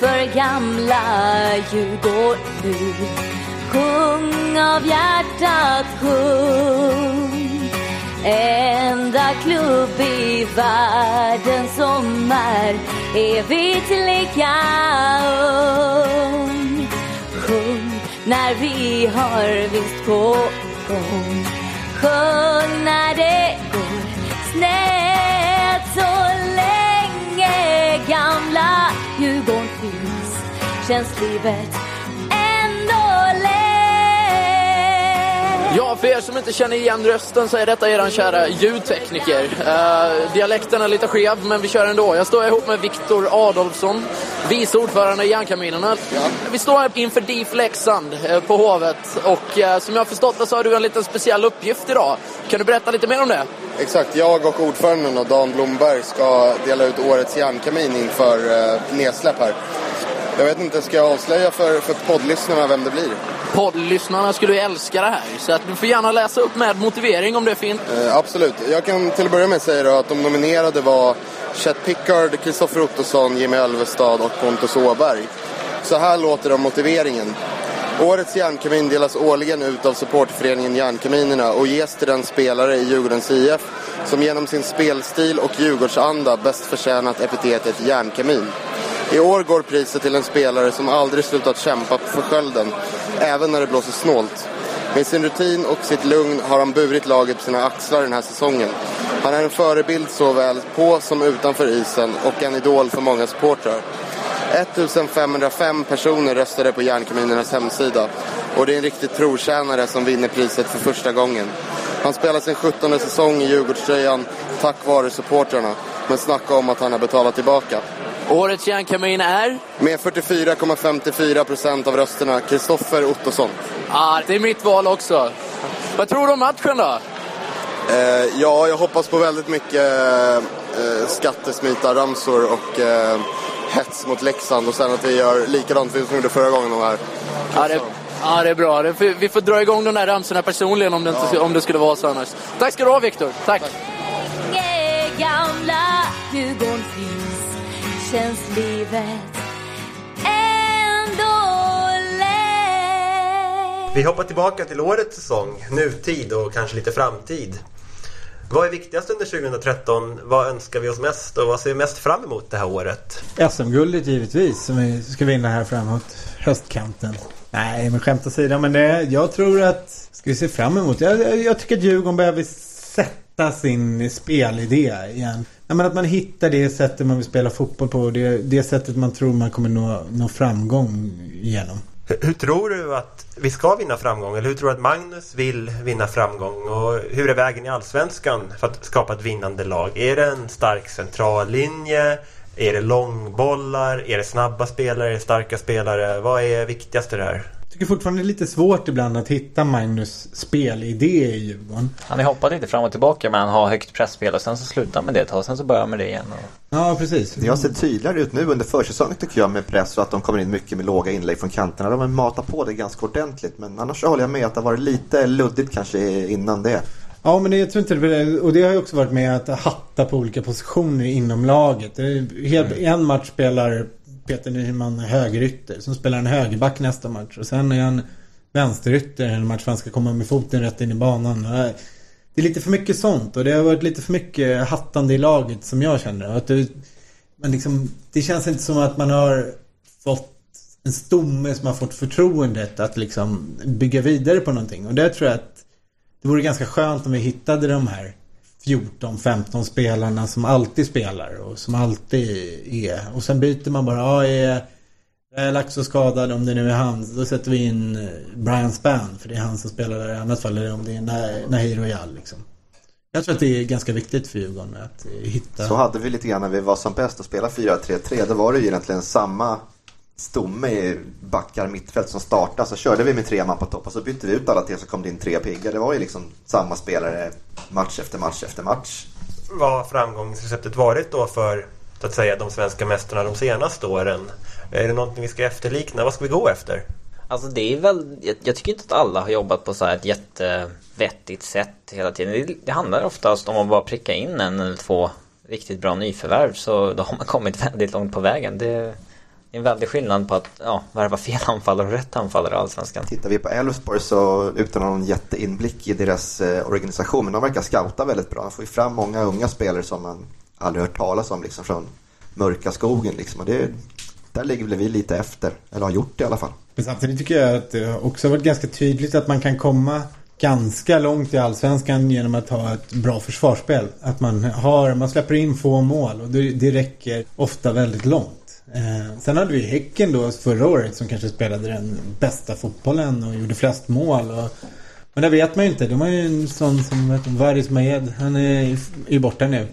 För gamla Djurgården nu Sjung av hjärtat, sjung. Enda klubb i världen som är evigt lika ung Sjung när vi har vinst på gång. Sjung när det går snett så länge gamla känns livet ändå lätt Ja, för er som inte känner igen rösten så är detta eran kära ljudtekniker. Uh, dialekten är lite skev, men vi kör ändå. Jag står ihop med Viktor Adolfsson, vice ordförande i Järnkaminerna. Ja. Vi står här inför DIF Leksand uh, på Hovet och uh, som jag har förstått det så har du en liten speciell uppgift idag. Kan du berätta lite mer om det? Exakt, jag och ordföranden och Dan Blomberg ska dela ut årets järnkamin inför uh, nedsläpp här. Jag vet inte, ska jag avslöja för, för poddlyssnarna vem det blir? Poddlyssnarna skulle ju älska det här, så att du får gärna läsa upp med motivering om det är fint. Eh, absolut. Jag kan till att börja med säga då att de nominerade var Chet Pickard, Kristoffer Ottosson, Jimmy Ölvestad och Pontus Åberg. Så här låter de motiveringen. Årets järnkamin delas årligen ut av supportföreningen Järnkaminerna och ges till den spelare i Djurgårdens IF som genom sin spelstil och Djurgårdsanda bäst förtjänat epitetet järnkamin. I år går priset till en spelare som aldrig slutat kämpa för skölden, även när det blåser snålt. Med sin rutin och sitt lugn har han burit laget på sina axlar den här säsongen. Han är en förebild såväl på som utanför isen och en idol för många supportrar. 1505 personer röstade på Järnkaminernas hemsida och det är en riktig trotjänare som vinner priset för första gången. Han spelar sin 17 säsong i Djurgårdströjan tack vare supportrarna, men snacka om att han har betalat tillbaka. Årets järnkamin är? Med 44,54 procent av rösterna, Kristoffer Ottosson. Ja, det är mitt val också. Vad tror du om matchen då? Eh, ja, jag hoppas på väldigt mycket eh, skattesmitarramsor och eh, hets mot Leksand och sen att vi gör likadant som vi gjorde förra gången de här. Ja, det, ja, det är bra. Det, vi får dra igång de där ramsorna personligen om det, inte, ja. om det skulle vara så annars. Tack ska du ha, Viktor. Tack. Tack. Känns livet ändå lätt. Vi hoppar tillbaka till årets säsong, nutid och kanske lite framtid. Vad är viktigast under 2013? Vad önskar vi oss mest och vad ser vi mest fram emot det här året? SM-guldet givetvis som vi ska vinna här framåt höstkanten. Nej, men skämt åsido. Men det, jag tror att... Ska vi se fram emot? Jag, jag tycker att Djurgården behöver sätta sin spelidé igen. Ja, men att man hittar det sättet man vill spela fotboll på. Det, det sättet man tror man kommer nå, nå framgång genom. Hur, hur, tror du att vi ska vinna framgång? Eller hur tror du att Magnus vill vinna framgång? Och hur är vägen i Allsvenskan för att skapa ett vinnande lag? Är det en stark centrallinje? Är det långbollar? Är det snabba spelare? Är det starka spelare? Vad är viktigast i det här? Tycker fortfarande det är lite svårt ibland att hitta Magnus spelidé i Djurgården. Han har hoppat lite fram och tillbaka men han har högt pressspel och sen så slutar han med det ett tag. Sen så börjar han med det igen. Och... Ja, precis. Det har sett tydligare ut nu under försäsongen tycker jag med press och att de kommer in mycket med låga inlägg från kanterna. De har matat på det ganska ordentligt men annars håller jag med att det har varit lite luddigt kanske innan det. Ja, men det, jag tror inte det, och det har ju också varit med att hatta på olika positioner inom laget. Helt, En match spelar Peter Nyman högerytter. Sen spelar han högerback nästa match. Och sen är han vänsterytter en match för han ska komma med foten rätt in i banan. Eh, det är lite för mycket sånt och det har varit lite för mycket hattande i laget som jag känner. Att det, men liksom, det känns inte som att man har fått en stomme som har fått förtroendet att liksom bygga vidare på någonting. Och det tror jag att det vore ganska skönt om vi hittade de här 14-15 spelarna som alltid spelar och som alltid är. Och sen byter man bara. Ja, är, Laxo skadad om det nu är han. Då sätter vi in eh, Brian Spann. För det är han som spelar där. I annat fall är det om det är Nahir Royal liksom. Jag tror att det är ganska viktigt för Djurgården att eh, hitta... Så hade vi lite grann när vi var som bäst och spelade 4-3-3. Då var det ju egentligen samma stomme i backar mittfält som startade. Så körde vi med tre man på topp och så bytte vi ut alla tre så kom det in tre piggar. Det var ju liksom samma spelare match efter match efter match. Vad har framgångsreceptet varit då för så att säga de svenska mästarna de senaste åren? Är det någonting vi ska efterlikna? Vad ska vi gå efter? Alltså det är väl, jag, jag tycker inte att alla har jobbat på så här ett jättevettigt sätt hela tiden. Det, det handlar oftast om att bara pricka in en eller två riktigt bra nyförvärv så då har man kommit väldigt långt på vägen. Det, en väldig skillnad på att ja, värva fel anfallare och rätt anfallare i Allsvenskan. Tittar vi på Elfsborg så utan någon jätteinblick i deras eh, organisation, men de verkar scouta väldigt bra. De får ju fram många unga spelare som man aldrig hört talas om liksom från mörka skogen liksom. Och det, där ligger väl vi lite efter, eller har gjort det i alla fall. Men samtidigt tycker jag att det också har varit ganska tydligt att man kan komma ganska långt i Allsvenskan genom att ha ett bra försvarsspel. Att man, har, man släpper in få mål och det, det räcker ofta väldigt långt. Eh, sen hade vi Häcken då förra året som kanske spelade den bästa fotbollen och gjorde flest mål. Och, men det vet man ju inte. De har ju en sån som vet, Varis Majed. Han är ju borta nu.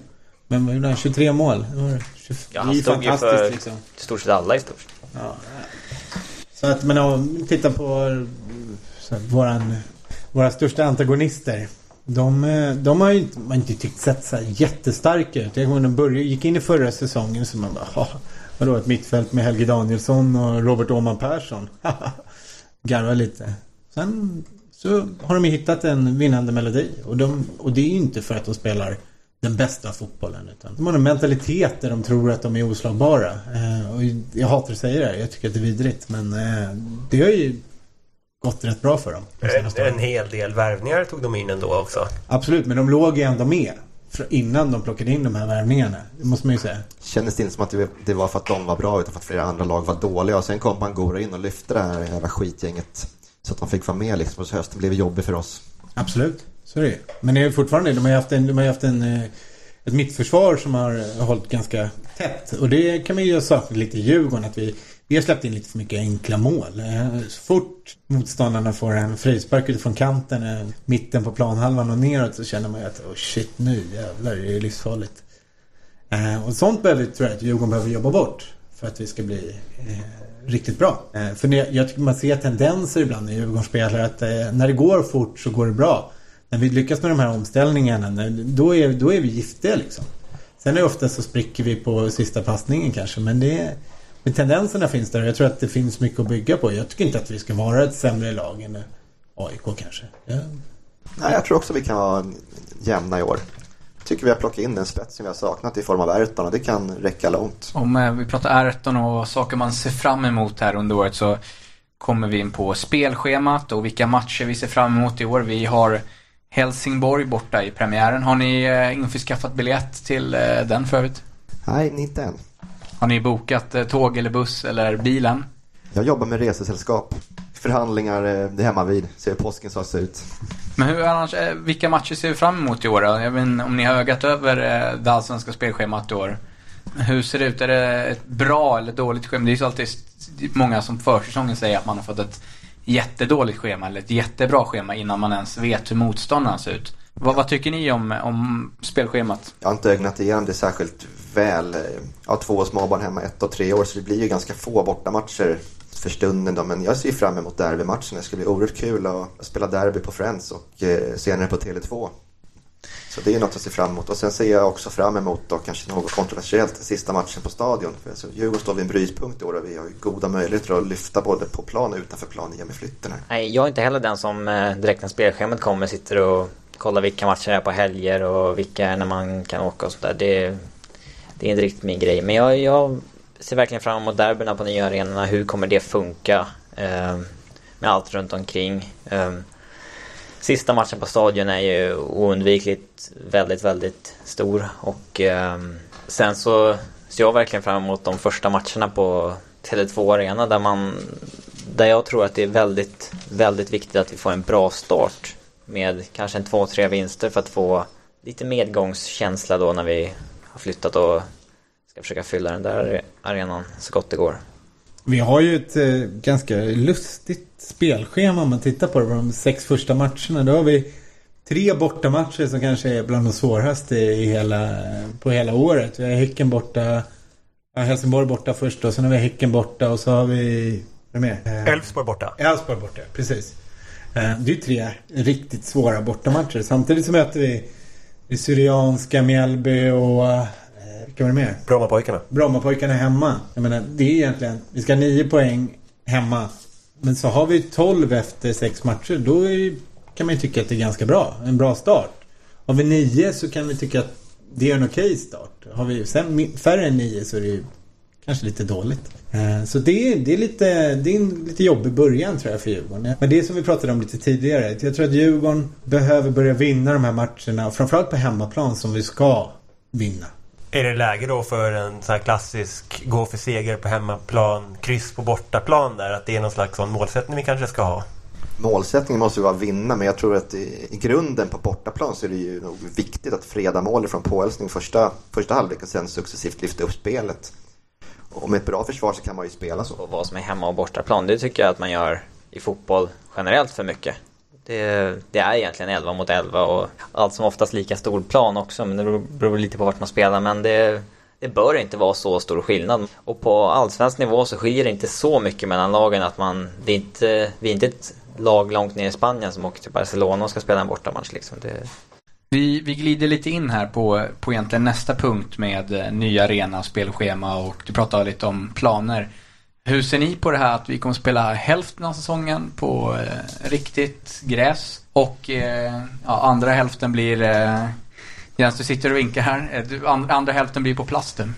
Men vad gjorde han? 23 mål. Det, var 20, ja, han stod ju för liksom. stort sett alla i stort sett. Ja. Så att men om tittar på så, våran, våra största antagonister. De, eh, de har ju inte, man inte tyckt sett så jättestarka ut. Jag kommer de började, gick in i förra säsongen så man bara Vadå ett mittfält med Helge Danielsson och Robert Åman Persson? Garva lite. Sen så har de ju hittat en vinnande melodi. Och, de, och det är ju inte för att de spelar den bästa fotbollen. Utan de har en mentalitet där de tror att de är oslagbara. Eh, och jag hatar att säga det, jag tycker att det är vidrigt. Men eh, det har ju gått rätt bra för dem. En, en hel del värvningar tog de in ändå också. Absolut, men de låg ju ändå med innan de plockade in de här värvningarna. Det måste man ju säga. Kändes det inte som att det var för att de var bra utan för att flera andra lag var dåliga. Och sen kom Bangura in och lyfte det här jävla skitgänget. Så att de fick vara med liksom. Och så hösten blev jobbig för oss. Absolut, så är det Men det är fortfarande, de har ju haft en, de har haft en eh, ett mittförsvar som har hållit ganska tätt. Och det kan man ju sakna lite i Djurgården. Att vi vi har släppt in lite för mycket enkla mål. Eh, så fort motståndarna får en frispark utifrån kanten, eh, mitten på planhalvan och neråt så känner man ju att oh shit nu jävlar det är livsfarligt. Eh, och sånt behöver, tror jag att Djurgården behöver jobba bort. För att vi ska bli eh, riktigt bra. För när, jag tycker man ser tendenser ibland i Djurgården spelar att eh, när det går fort så går det bra. När vi lyckas med de här omställningarna, då är, då är vi giftiga liksom. Sen är det ofta så spricker vi på sista passningen kanske, men det är men tendenserna finns där och jag tror att det finns mycket att bygga på. Jag tycker inte att vi ska vara ett sämre lag än AIK kanske. Ja. Nej, jag tror också vi kan vara jämna i år. Jag tycker vi har plockat in den spets som vi har saknat i form av Erton och det kan räcka långt. Om eh, vi pratar Erton och saker man ser fram emot här under året så kommer vi in på spelschemat och vilka matcher vi ser fram emot i år. Vi har Helsingborg borta i premiären. Har ni eh, införskaffat biljett till eh, den för övrigt? Nej, inte än. Har ni bokat eh, tåg eller buss eller bilen? Jag jobbar med resesällskap. Förhandlingar eh, det hemma vid. Ser hur påsken så ser ut. Men hur annars, eh, vilka matcher ser vi fram emot i år då? Jag vet om ni har ögat över det allsvenska spelschemat i år. Hur ser det ut? Är det ett bra eller dåligt schema? Det är ju så alltid många som försäsongen säger att man har fått ett jättedåligt schema eller ett jättebra schema innan man ens vet hur motståndarna ser ut. Vad, vad, tycker ni om, om spelschemat? Jag har inte ögnat igenom det särskilt väl. Jag har två småbarn hemma, ett och tre år, så det blir ju ganska få bortamatcher. för stunden. Då. Men jag ser fram emot derbymatchen. Det ska bli oerhört kul att spela derby på Friends och eh, senare på Tele2. Så det är något att se fram emot. Och sen ser jag också fram emot då, kanske något kontroversiellt, sista matchen på Stadion. För alltså, Djurgården står vid en brytpunkt i år och vi har goda möjligheter att lyfta både på plan och utanför plan i och med flytten här. Nej, jag är inte heller den som eh, direkt när spelschemat kommer sitter och kolla vilka matcher det är på helger och vilka är när man kan åka och sådär. Det, det är inte riktigt min grej. Men jag, jag ser verkligen fram emot derbyna på nya arenorna. Hur kommer det funka? Eh, med allt runt omkring. Eh, sista matchen på Stadion är ju oundvikligt väldigt, väldigt stor. Och eh, sen så ser jag verkligen fram emot de första matcherna på Tele2 Arena där man där jag tror att det är väldigt, väldigt viktigt att vi får en bra start med kanske en två, tre vinster för att få lite medgångskänsla då när vi har flyttat och ska försöka fylla den där arenan så gott det går. Vi har ju ett eh, ganska lustigt spelschema om man tittar på det. De sex första matcherna. Då har vi tre bortamatcher som kanske är bland de svåraste i hela, på hela året. Vi har Häcken borta. Helsingborg borta först och sen har vi Häcken borta och så har vi... Vad är det mer? Elfsborg borta. Elfsborg borta, precis. Eh, Det är tre riktigt svåra bortamatcher. Samtidigt så möter vi det Syrianska, Mjällby och... eh, Vilka var det mer? Brommapojkarna. Brommapojkarna hemma. Jag menar, det är egentligen... Vi ska ha nio poäng hemma. Men så har vi 12 efter sex matcher. Då är, kan man ju tycka att det är ganska bra. En bra start. Har vi nio så kan vi tycka att det är en okej start. Har vi sen färre än nio så är det ju kanske lite dåligt. Eh, Så det är, det är lite, det är en lite jobbig början tror jag för Djurgården. Men det är som vi pratade om lite tidigare. Jag tror att Djurgården behöver börja vinna de här matcherna. Framförallt på hemmaplan som vi ska vinna. Är det läge då för en sån här klassisk gå för seger på hemmaplan, kryss på bortaplan där? Att det är någon slags sån målsättning vi kanske ska ha? Målsättningen måste ju vara att vinna men jag tror att i, i grunden på bortaplan så är det ju nog viktigt att freda mål från påhälsning första, första halvlek och sen successivt lyfta upp spelet. Och med ett bra försvar så kan man ju spela så. Och vad som är hemma och bortaplan, det tycker jag att man gör i fotboll generellt för mycket. Det, det är egentligen 11 mot 11 och allt som oftast lika stor plan också, men det beror- beror lite på vart man spelar. Men det, det bör inte vara så stor skillnad. Och på allsvensk nivå så skiljer det inte så mycket mellan lagen att man, det är inte, vi är inte ett lag långt ner i Spanien som åker till Barcelona och ska spela en bortamatch liksom. Det, vi, vi glider lite in här på, på egentligen nästa punkt med eh, ny arena, spelschema och du pratade lite om planer. Hur ser ni på det här att vi kommer spela hälften av säsongen på eh, riktigt gräs och eh, ja, andra hälften blir eh, Jens, du sitter och vinkar här. Eh, du, and, andra hälften blir på plasten.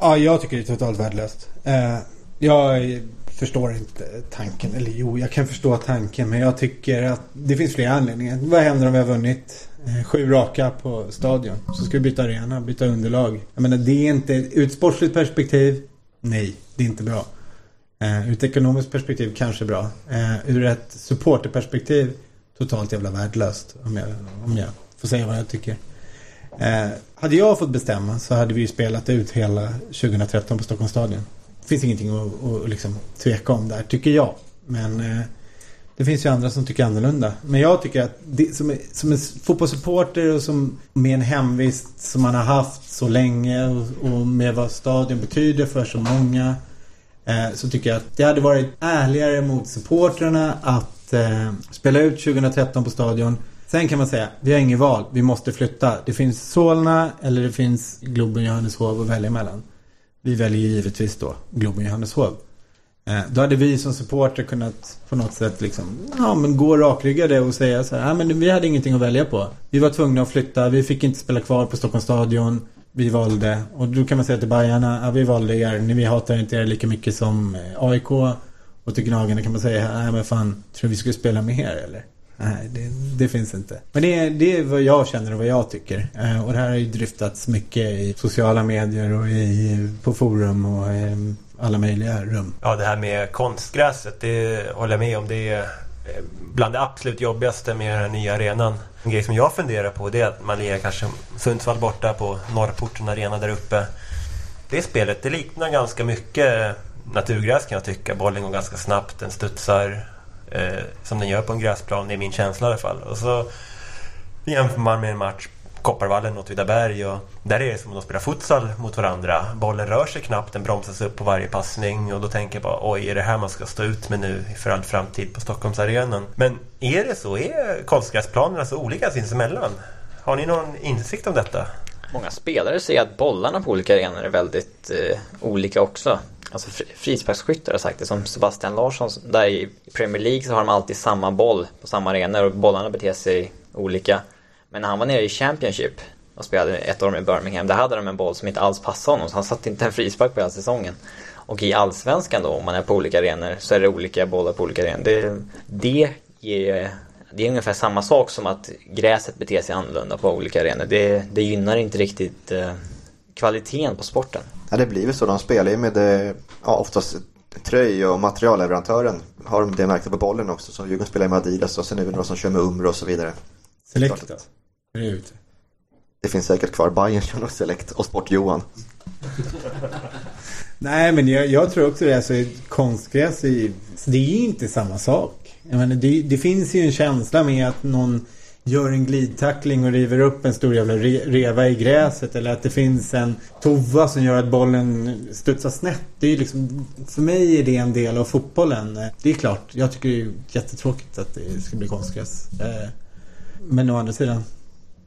Ja, jag tycker det är totalt värdelöst. Eh, jag förstår inte tanken. Eller jo, jag kan förstå tanken. Men jag tycker att det finns flera anledningar. Vad händer om vi har vunnit eh, sju raka på stadion? Så ska vi byta arena, byta underlag. Jag menar, det är inte... Ur ett sportsligt perspektiv, nej, det är inte bra. Eh, ur ett ekonomiskt perspektiv kanske bra. Eh, ur ett supporterperspektiv totalt jävla värdelöst. Om jag, om jag får säga vad jag tycker. Hade jag fått bestämma så hade vi ju spelat ut hela 2013 på Stockholms stadion. Det finns ingenting att, att liksom tveka om där, tycker jag. Men eh, det finns ju andra som tycker annorlunda. Men jag tycker att det, som, är- som en fotbollssupporter och som med en hemvist som man har haft så länge och, och med vad stadion betyder för så många. Eh, så tycker jag att det hade varit ärligare mot supportrarna att eh, spela ut 2013 på stadion. Sen kan man säga, vi har inget val. Vi måste flytta. Det finns Solna eller det finns Globen Johanneshov att välja mellan. Vi väljer givetvis då Globen Johanneshov. Eh, då hade vi som supporter kunnat på något sätt liksom, ja men gå rakryggade och säga så här, men vi hade ingenting att välja på. Vi var tvungna att flytta, vi fick inte spela kvar på Stockholms stadion. Vi valde, och då kan man säga till Bajarna, ja vi valde er, ni vi hatar inte er lika mycket som eh, AIK. Och till Gnagarna kan man säga, nej men fan, tror du vi skulle spela med er eller? Nej, det, det finns inte. Men det är, det är vad jag känner och vad jag tycker. Eh, och det här har ju dryftats mycket i sociala medier och i, på forum och i alla möjliga rum. Ja, det här med konstgräset, det håller jag med om. Det är eh, bland det absolut jobbigaste med den här nya arenan. En grej som jag funderar på det är att man lirar kanske Sundsvall borta på Norrporten Arena där uppe. Det spelet, det liknar ganska mycket naturgräs kan jag tycka. Bollen går ganska snabbt, den studsar eh, som den gör på en gräsplan. Det är min känsla i alla fall. Och så jämför man med en match Kopparvallen mot Åtvidaberg. Och där är det som att de spelar futsal mot varandra. Bollen rör sig knappt, den bromsas upp på varje passning. Och då tänker jag bara, oj, är det här man ska stå ut med nu för all framtid på Stockholmsarenan? Men är det så? Är konstgräsplanerna så olika sinsemellan? Har ni någon insikt om detta? Många spelare säger att bollarna på olika arenor är väldigt eh, olika också. Alltså frisparksskyttar har sagt det, som Sebastian Larsson. Där i Premier League så har de alltid samma boll på samma arenor och bollarna beter sig olika. Men när han var nere i Championship och spelade ett år med Birmingham, där hade de en boll som inte alls passade honom. Så han satte inte en frispark på hela säsongen. Och i Allsvenskan då, om man är på olika arenor, så är det olika bollar på olika arenor. Det, det ger eh, det är ungefär samma sak som att gräset beter sig annorlunda på olika arenor. Det, det gynnar inte riktigt eh, kvaliteten på sporten. Ja, det blir väl så. De spelar ju med eh, ja, oftast tröj och materialleverantören. Har de det märkta på bollen också. Så Djurgården spelar med Adidas och sen är det några som kör med Umbro och så vidare. Select då? Är det ute? Det finns säkert kvar. Bayern kör nog Select och Sport-Johan. Nej, men jag, jag tror också det. Alltså, konstgräs, är, alltså, det är ju inte samma sak. Jag menar, det, det finns ju en känsla med att någon gör en glidtackling och river upp en stor jävla re, reva i gräset. Eller att det finns en tova som gör att bollen studsar snett. Det är ju liksom, för mig är det en del av fotbollen. Det är klart, jag tycker det är jättetråkigt att det ska bli konstgräs. Eh, men å andra sidan,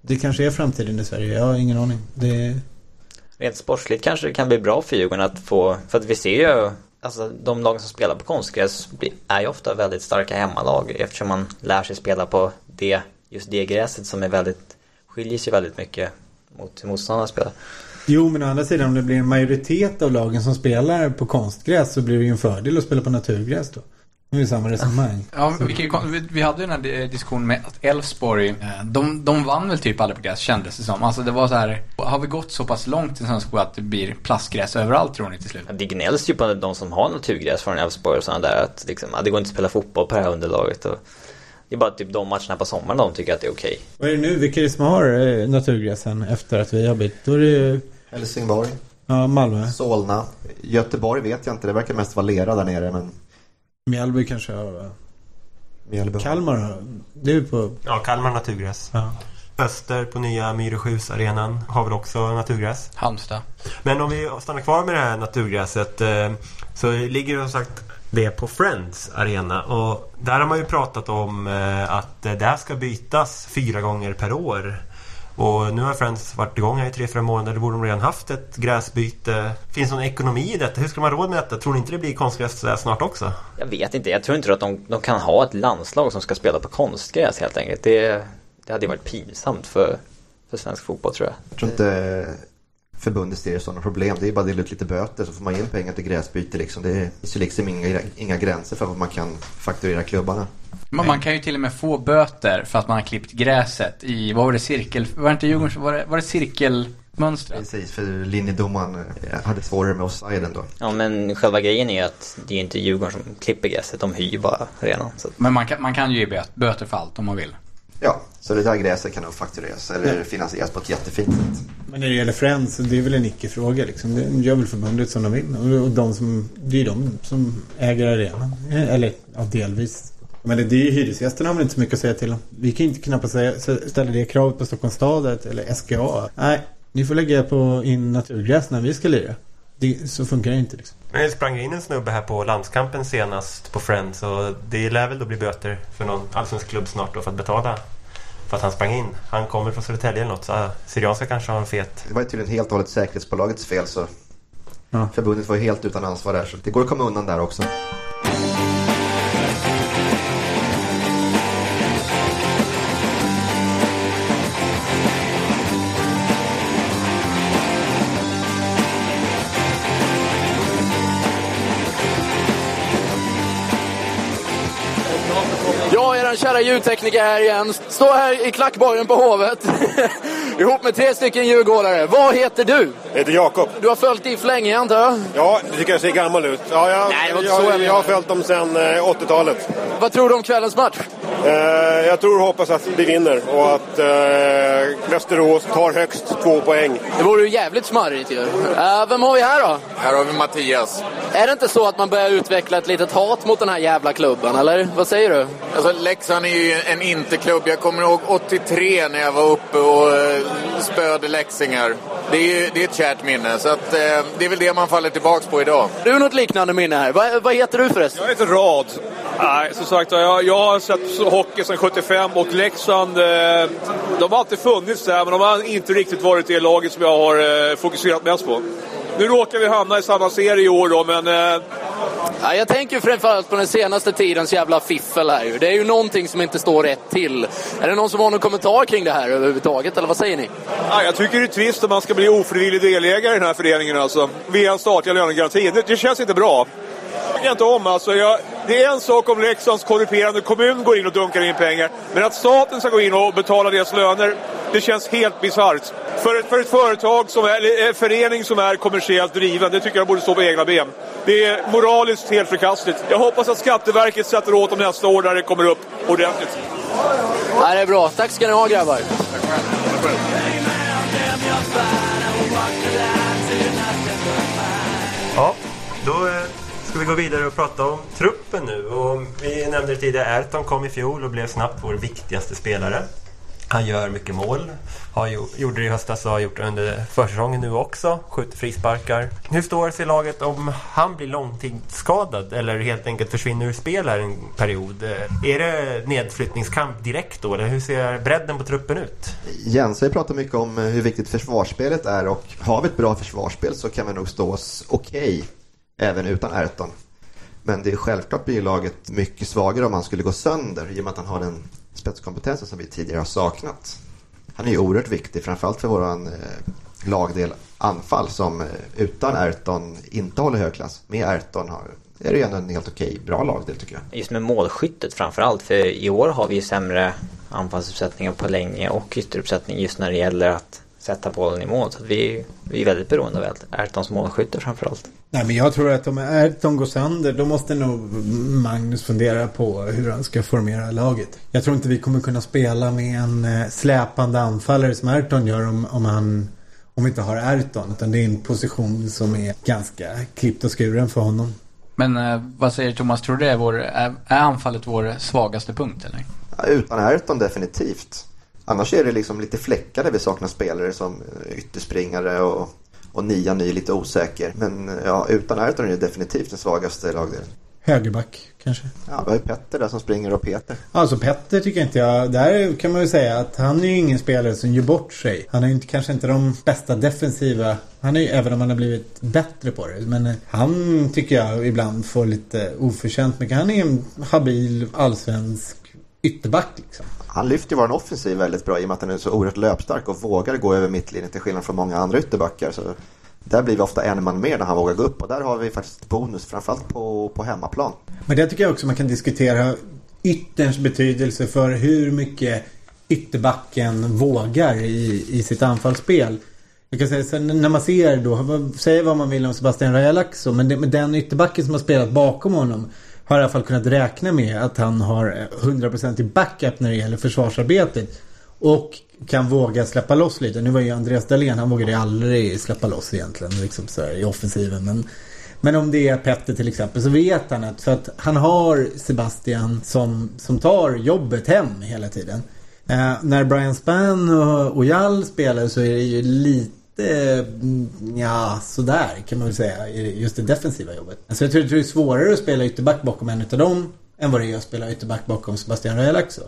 det kanske är framtiden i Sverige. Jag har ingen aning. Det, Rent sportsligt kanske det kan bli bra för Djurgården att få, för att vi ser ju Alltså de lag som spelar på konstgräs är ju ofta väldigt starka hemmalag eftersom man lär sig spela på det, just det gräset som är väldigt, skiljer sig väldigt mycket mot hur motståndarna spelar. Jo, men å andra sidan om det blir en majoritet av lagen som spelar på konstgräs så blir det ju en fördel att spela på naturgräs då. Det är samma resonemang. Ja, vi, vi, hade ju den här diskussionen med att Elfsborg, eh, de, de vann väl typ aldrig på gräs kändes det som. Alltså det var så här, har vi gått så pass långt i svensk fotboll att det blir plastgräs överallt tror ni till slut? Det gnälls ju på de som har naturgräs från Elfsborg och sådana där att liksom, det går inte att spela fotboll på det här underlaget. Och det är bara typ de matcherna på sommaren de tycker att det är okej. Vad är det nu? Vilka är det som har eh, naturgräsen efter att vi har bytt? Då är det ju Helsingborg. ja, Malmö. Solna. Göteborg vet jag inte. Det verkar mest vara lera där nere. Men Mjällby kanske har? Mjällby. Kalmar har- Det är ju på... Ja, Kalmar naturgräs. Ja. Öster på nya Myresjus-arenan har väl också naturgräs. Halmstad. Men om vi stannar kvar med det här naturgräset eh, så ligger det som sagt det på Friends arena och där har man ju pratat om eh, att det här ska bytas fyra gånger per år. Och nu har Friends varit igång här i tre, fyra månader. Då borde de redan haft ett gräsbyte. Finns det någon ekonomi i detta? Hur ska man ha råd med detta? Tror ni inte det blir konstgräs så här snart också? Jag vet inte, jag tror inte att de, de kan ha ett landslag som ska spela på konstgräs helt enkelt. Det, det hade ju varit pinsamt för, för svensk fotboll tror jag. Jag tror inte förbundet ser sådana problem. Det är bara att dela ut lite böter så får man in pengar till gräsbyte. Liksom. Det finns ju liksom inga, inga gränser för vad man kan fakturera klubbarna. Man, man kan ju till och med få böter för att man har klippt gräset i, vad var det, cirkel... Var det inte Djurgården, var det, var det cirkelmönstret? Precis, för linjedomaren eh, hade svårare med offsiden då. Ja men själva grejen är ju att det är inte Djurgården som klipper gräset, de hyr bara. Så att- Men man kan, man kan ju ge böt- böter för allt om man vill. Ja, så det där gräset kan nog faktureras eller finansieras på ett jättefint sätt. Men när det gäller Friends, det är väl en icke-fråga liksom. Det gör väl förbundet som de vill. Och- de som, det är ju de som äger arenan. Eller, ja, delvis. Men det, det är ju hyresgästerna har väl inte så mycket att säga till om. Vi kan ju inte knappast säga, ställa det kravet på Stockholms stad eller SGA. Nej, ni får lägga på in naturgräs när vi ska lira. Det, så funkar det inte liksom. Men det sprang in en snubbe här på landskampen senast på Friends och det lär väl då bli böter för någon allsvensk klubb snart då för att betala för att han sprang in. Han kommer från Södertälje eller något så Syrianska kanske har en fet. Det var ju tydligen helt och hållet säkerhetsbolagets fel så Ja. förbundet var ju helt utan ansvar där så det går att komma undan där också. Ljudtekniker här igen. Står här i klackborgen på Hovet. Ihop med tre stycken djurgårdare. Vad heter du? Jag heter Jakob. Du har följt DIF länge antar jag? Ja, det tycker jag ser gammal ut. Ja, jag, Nej, det var inte så jag jag, jag har följt dem sedan eh, 80-talet. Vad tror du om kvällens match? Eh, jag tror och hoppas att vi vinner och att eh, Västerås tar högst två poäng. Det vore ju jävligt smarrigt ju. Uh, vem har vi här då? Här har vi Mattias. Är det inte så att man börjar utveckla ett litet hat mot den här jävla klubben, eller? Vad säger du? Alltså Leksand är ju en interklubb. Jag kommer ihåg 83 när jag var uppe och eh, spöade leksingar. Det är ju det är ett kärt minne, så att, eh, det är väl det man faller tillbaks på idag. Du har något liknande minne här. Va, vad heter du förresten? Jag heter Rad. Nej, som sagt jag, jag har sett hockey sedan 75 och Leksand, eh, de har alltid funnits där men de har inte riktigt varit det laget som jag har eh, fokuserat mest på. Nu råkar vi hamna i samma serie i år då, men... Eh... Ja, jag tänker framförallt på den senaste tidens jävla fiffel här ju. Det är ju någonting som inte står rätt till. Är det någon som har någon kommentar kring det här överhuvudtaget, eller vad säger ni? Ja, jag tycker det är trist om man ska bli ofrivillig delägare i den här föreningen alltså. Via statliga lönegarantin. Det, det känns inte bra. Jag inte om alltså. Jag, det är en sak om Leksands korrumperande kommun går in och dunkar in pengar. Men att staten ska gå in och betala deras löner, det känns helt bisarrt. För ett, för ett företag som är, eller en förening som är kommersiellt driven, det tycker jag borde stå på egna ben. Det är moraliskt helt förkastligt. Jag hoppas att Skatteverket sätter åt dem nästa år där det kommer upp ordentligt. Ja, det är bra. Tack ska ni ha grabbar. Ja, ska vi gå vidare och prata om truppen nu. Och vi nämnde det tidigare, Erton kom i fjol och blev snabbt vår viktigaste spelare. Han gör mycket mål. Har gjort, gjorde det i höstas och har gjort det under försäsongen nu också. Skjuter frisparkar. Hur står sig laget om han blir långtidsskadad eller helt enkelt försvinner ur spel här en period? Är det nedflyttningskamp direkt då? Eller hur ser bredden på truppen ut? Jens har ju pratat mycket om hur viktigt försvarsspelet är och har vi ett bra försvarsspel så kan vi nog stå oss okej okay, även utan Erton. Men det är självklart blir laget mycket svagare om han skulle gå sönder i och med att han har den spetskompetensen som vi tidigare har saknat. Han är ju oerhört viktig, framförallt för vår eh, lagdel anfall som eh, utan Ayrton inte håller hög klass. Med Ayrton har, är det ju ändå en helt okej, bra lagdel tycker jag. Just med målskyttet framförallt, för i år har vi ju sämre anfallsuppsättningar på länge och ytteruppsättning just när det gäller att sätta bollen i mål. Så vi, vi är väldigt beroende av Ayrtons målskytte framförallt. Nej men jag tror att om Ayrton går sönder då måste nog Magnus fundera på hur han ska formera laget. Jag tror inte vi kommer kunna spela med en eh, släpande anfallare som Ayrton gör om, om han om vi inte har Ayrton. Utan det är en position som är ganska klippt och skuren för honom. Men eh, vad säger Thomas, tror du det är, vår, är, är anfallet vår svagaste punkt eller? Ja, utan Ayrton definitivt. Annars är det liksom lite fläckar där vi saknar spelare som eh, ytterspringare och, och nian är lite osäker. Men eh, ja, utan Ayrton är det definitivt den svagaste lagdelen. Högerback kanske? Ja, vi har ju Petter där som springer och Peter. Alltså Petter tycker inte jag. Där kan man ju säga att han är ju ingen spelare som gör bort sig. Han är ju inte, kanske inte de bästa defensiva. Han är ju, även om han har blivit bättre på det. Men eh, han tycker jag ibland får lite oförtjänt mycket. Han är en habil allsvensk ytterback liksom. Han lyfter ju vår offensiv väldigt bra i och med att han är så oerhört löpstark och vågar gå över mittlinjen till skillnad från många andra ytterbackar. Så där blir vi ofta en man mer när han vågar gå upp och där har vi faktiskt bonus framförallt på, på hemmaplan. Men det tycker jag också man kan diskutera ytterns betydelse för hur mycket ytterbacken vågar i, i sitt anfallsspel. Jag kan säga, sen när man ser då, säger vad man vill om Sebastian Rajalaxo, men det, den ytterbacken som har spelat bakom honom har i alla fall kunnat räkna med att han har 100% i backup när det gäller försvarsarbetet. Och kan våga släppa loss lite. Nu var ju Andreas Dahlén, han vågade aldrig släppa loss egentligen liksom så här, i offensiven. Men, men om det är Petter till exempel så vet han att för att han har Sebastian som, som tar jobbet hem hela tiden. Eh, när Brian Spann och, och Jall spelar så är det ju lite lite, mm, ja sådär kan man väl säga, just det defensiva jobbet. Alltså jag tror, det är svårare att spela ytterback bakom en utav dem än vad det är att spela ytterback bakom Sebastian Röjlaxo.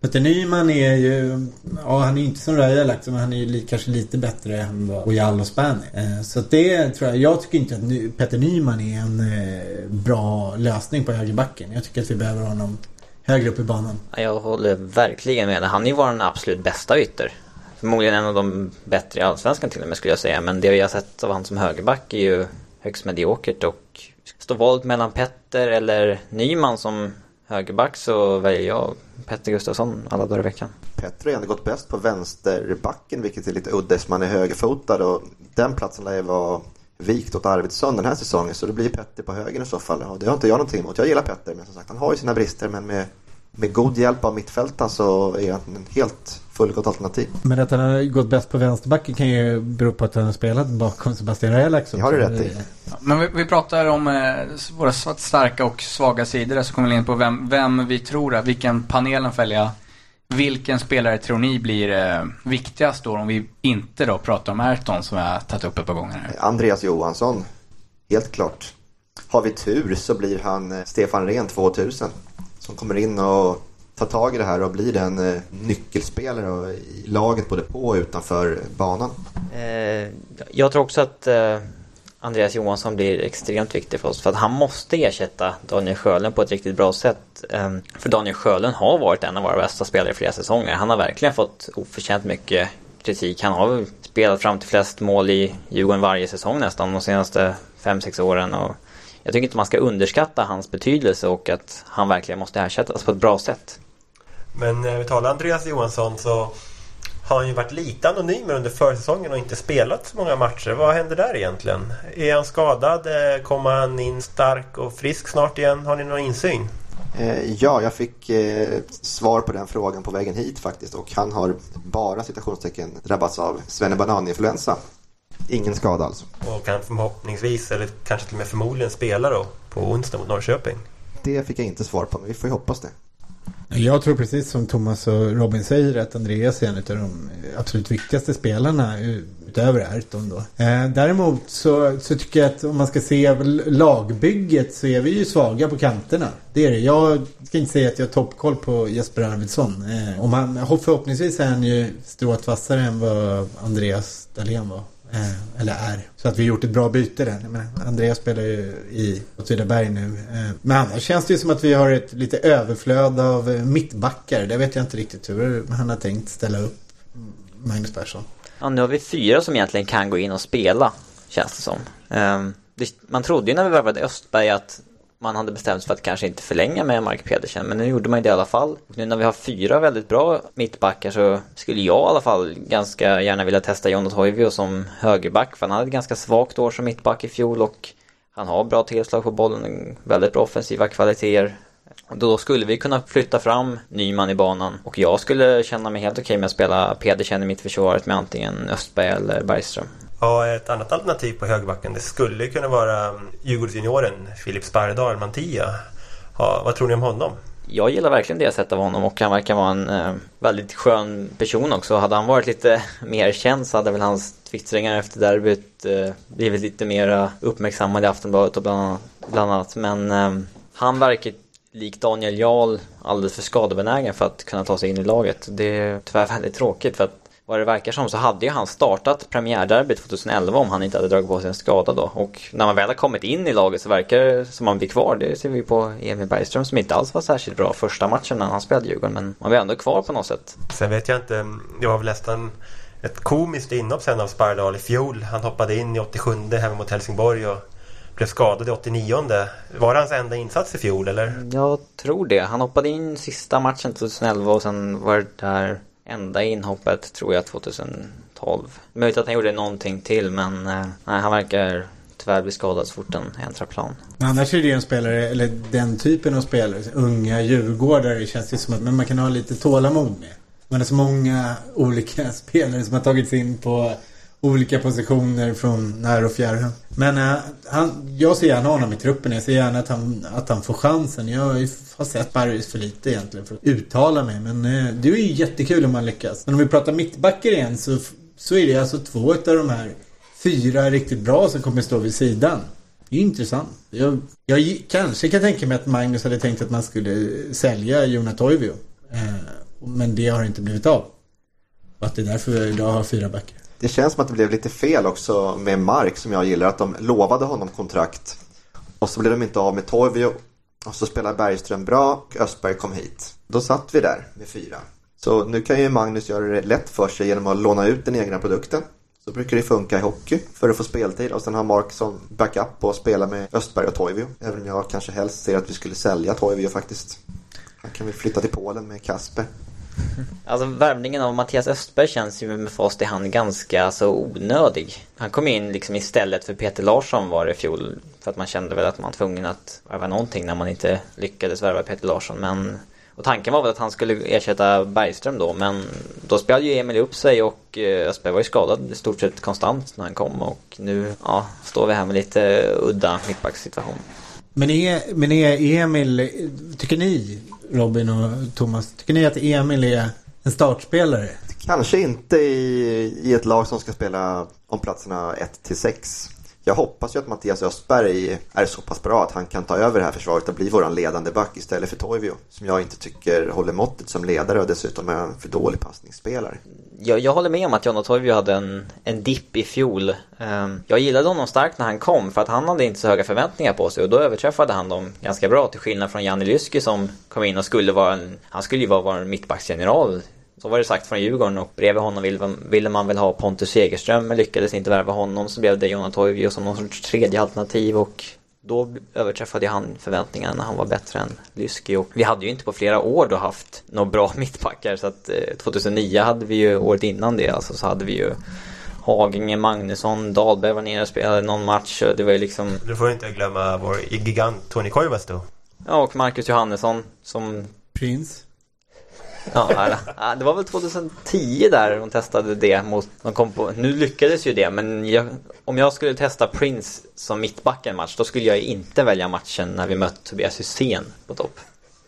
Petter Nyman är ju, ja han är ju inte som Röjlaxo liksom, men han är ju li, kanske lite bättre än vad Ojal och Spani. Eh, så det tror jag, jag tycker inte att Ny, Petter Nyman är en eh, bra lösning på högerbacken. Jag tycker att vi behöver honom högre upp i banan. Jag håller verkligen med. Han är ju vår absolut bästa ytter förmodligen en av de bättre i Allsvenskan till och med skulle jag säga. Men det vi har sett av han som högerback är ju högst mediokert och står våld mellan Petter eller Nyman som högerback så väljer jag Petter Gustafsson alla dagar i veckan. Petter har ändå gått bäst på vänsterbacken vilket är lite udda eftersom han är högerfotad och den platsen lär ju vara vikt åt Arvidsson den här säsongen så det blir Petter på höger i så fall. Och det har inte jag någonting emot. Jag gillar Petter men som sagt han har ju sina brister men med med god hjälp av mittfältaren så är han en helt fullgott alternativ. Men att han har gått bäst på vänsterbacken kan ju bero på att han har spelat bakom Sebastian Relax. Det har du rätt i. Ja, men vi, vi pratar om eh, våra starka och svaga sidor. Så kommer vi in på vem, vem vi tror, att, vilken panelen följa. Vilken spelare tror ni blir eh, viktigast då om vi inte då pratar om Ayrton som jag har tagit upp ett par gånger här? Andreas Johansson, helt klart. Har vi tur så blir han eh, Stefan Rehn 2000 som kommer in och Ta tag i det här och blir den eh, nyckelspelare i laget både på och utanför banan. Eh, jag tror också att eh, Andreas Johansson blir extremt viktig för oss. För att han måste ersätta Daniel Sjölund på ett riktigt bra sätt. Ehm, för Daniel Sjölund har varit en av våra bästa spelare i flera säsonger. Han har verkligen fått oförtjänt mycket kritik. Han har spelat fram till flest mål i Djurgården varje säsong nästan de senaste 5-6 åren. Och jag tycker inte man ska underskatta hans betydelse och att han verkligen måste ersättas på ett bra sätt. Men när vi talar Andreas Johansson så har han ju varit lite anonym under försäsongen och inte spelat så många matcher. Vad händer där egentligen? Är han skadad? Eh, kommer han in stark och frisk snart igen? Har ni någon insyn? Eh, ja, jag fick eh, svar på den frågan på vägen hit faktiskt och han har bara citationstecken drabbats av svennebanan-influensa. Ingen skada alltså. Och kan förhoppningsvis, eller kanske till och med förmodligen spela då på onsdag mot Norrköping? Det fick jag inte svar på, men vi får ju hoppas det. Jag tror precis som Thomas och Robin säger att Andreas är en av de absolut viktigaste spelarna utöver Ayrton då. Eh, däremot så, så tycker jag att om man ska se lagbygget så är vi ju svaga på kanterna. Det är det. Jag ska inte säga att jag har toppkoll på Jesper Arvidsson. Eh, om han, förhoppningsvis är han ju strået vassare än vad Andreas Dahlén var. Eh, eller är. Så att vi har gjort ett bra byte där. Men Andreas spelar ju i Åtvidaberg nu. Eh, men annars känns det ju som att vi har ett lite överflöd av eh, mittbackar. Det vet jag inte riktigt hur han har tänkt ställa upp mm, Magnus Persson. Ja, nu har vi fyra som egentligen kan gå in och spela, känns det som. Ehm, man trodde ju när vi värvade Östberg att man hade bestämt sig för att kanske inte förlänga med Mark Pedersen men nu gjorde man det i alla fall. Och nu när vi har fyra väldigt bra mittbackar så skulle jag i alla fall ganska gärna vilja testa Jonas Hoivio som högerback för han hade ett ganska svagt år som mittback i fjol och han har bra tillslag på bollen, väldigt bra offensiva kvaliteter. Då skulle vi kunna flytta fram Nyman i banan och jag skulle känna mig helt okej med att spela Pedersen i mittförsvaret med antingen Östberg eller Bergström. Ja, ett annat alternativ på högerbacken det skulle kunna vara mm, Djurgårdsjunioren Filip Spardal Mantia. Ja, vad tror ni om honom? Jag gillar verkligen det jag sett av honom och han verkar vara en eh, väldigt skön person också. Hade han varit lite mer känd så hade väl hans twittringar efter derbyt eh, blivit lite mer uppmärksammade i Aftonbladet och bland annat. Bland annat. Men eh, han verkar likt Daniel Jarl alldeles för skadebenägen för att kunna ta sig in i laget. Det är tyvärr väldigt tråkigt för att vad det verkar som så hade ju han startat premiärderbyt 2011 om han inte hade dragit på sig en skada då. Och när man väl har kommit in i laget så verkar det som han blir kvar. Det ser vi på Emil Bergström som inte alls var särskilt bra första matchen när han spelade Djurgården. Men man var ändå kvar på något sätt. Sen vet jag inte, jag har väl nästan ett komiskt inhopp sen av Spardal i fjol. Han hoppade in i 87 hemma mot Helsingborg och blev skadad i 89 Var det hans enda insats i fjol eller? Jag tror det. Han hoppade in sista matchen 2011 och sen var det där enda inhoppet tror jag 2012. Möjligt att han gjorde någonting till men eh, nej, han verkar tyvärr bli skadad så fort han äntrar plan. Annars är det ju en spelare, eller den typen av spelare, unga djurgårdare känns det som att man kan ha lite tålamod med. Man har så många olika spelare som har tagits in på olika positioner från när och fjärran. Men äh, han, jag ser gärna honom i truppen. Jag ser gärna att han, att han får chansen. Jag har sett Barrys för lite egentligen för att uttala mig. Men äh, det är ju jättekul om man lyckas. Men om vi pratar mittbackar igen så, så är det alltså två av de här fyra riktigt bra som kommer stå vid sidan. Det är intressant. Jag, jag kanske kan tänka mig att Magnus hade tänkt att man skulle sälja Jona Toivio. Äh, men det har inte blivit av. Och att det är därför vi idag har fyra backar. Det känns som att det blev lite fel också med Mark som jag gillar. Att de lovade honom kontrakt. Och så blev de inte av med Toivio. Och så spelade Bergström bra och Östberg kom hit. Då satt vi där med fyra. Så nu kan ju Magnus göra det lätt för sig genom att låna ut den egna produkten. Så brukar det funka i hockey för att få speltid och sen har Mark som backup och spela med Östberg och Toivio. Även om jag kanske helst ser att vi skulle sälja Toivio faktiskt. Han kan vi flytta till Polen med Kasper. Alltså värvningen av Mattias Östberg känns ju med fast i hand ganska så onödig. Han kom in liksom istället för Peter Larsson var det i fjol. För att man kände väl att man var tvungen att värva någonting när man inte lyckades värva Peter Larsson. Men Och tanken var väl att han skulle ersätta Bergström då men då spelade ju Emil upp sig och eh, Östberg var ju skadad i stort sett konstant när han kom och nu ja, står vi här med lite udda mittbackssituation. Men är, men är Emil, tycker ni Robin och Thomas, tycker ni att Emil är en startspelare? Kanske inte i, i ett lag som ska spela om platserna 1 till 6. Jag hoppas ju att Mattias Östberg är så pass bra att han kan ta över det här försvaret och bli våran ledande back istället för Toivio. Som jag inte tycker håller måttet som ledare och dessutom är en för dålig passningsspelare. Jag, jag håller med om att Jonna Toivio hade en, en dipp i fjol. Ehm, jag gillade honom starkt när han kom för att han hade inte så höga förväntningar på sig och då överträffade han dem ganska bra till skillnad från Janne Lyski som kom in och skulle vara en, han skulle ju vara vår mittbacksgeneral så var det sagt från Djurgården och bredvid honom ville, ville man väl ha Pontus Segerström men lyckades inte värva honom. Så blev det Jonna Toivio som någon sorts tredje alternativ och då överträffade han förväntningarna när han var bättre än Lyski. Och vi hade ju inte på flera år då haft några bra mittbackar så att eh, 2009 hade vi ju året innan det alltså så hade vi ju Haginge, Magnusson, Dahlberg var nere och spelade någon match det var ju liksom Du får inte glömma vår gigant Tony Koivas då Ja och Marcus Johannesson som Prins Ja, det var väl 2010 där hon testade det mot, de kom på, nu lyckades ju det men jag, om jag skulle testa Prince som mittback en match då skulle jag inte välja matchen när vi mött Tobias Hysén på topp.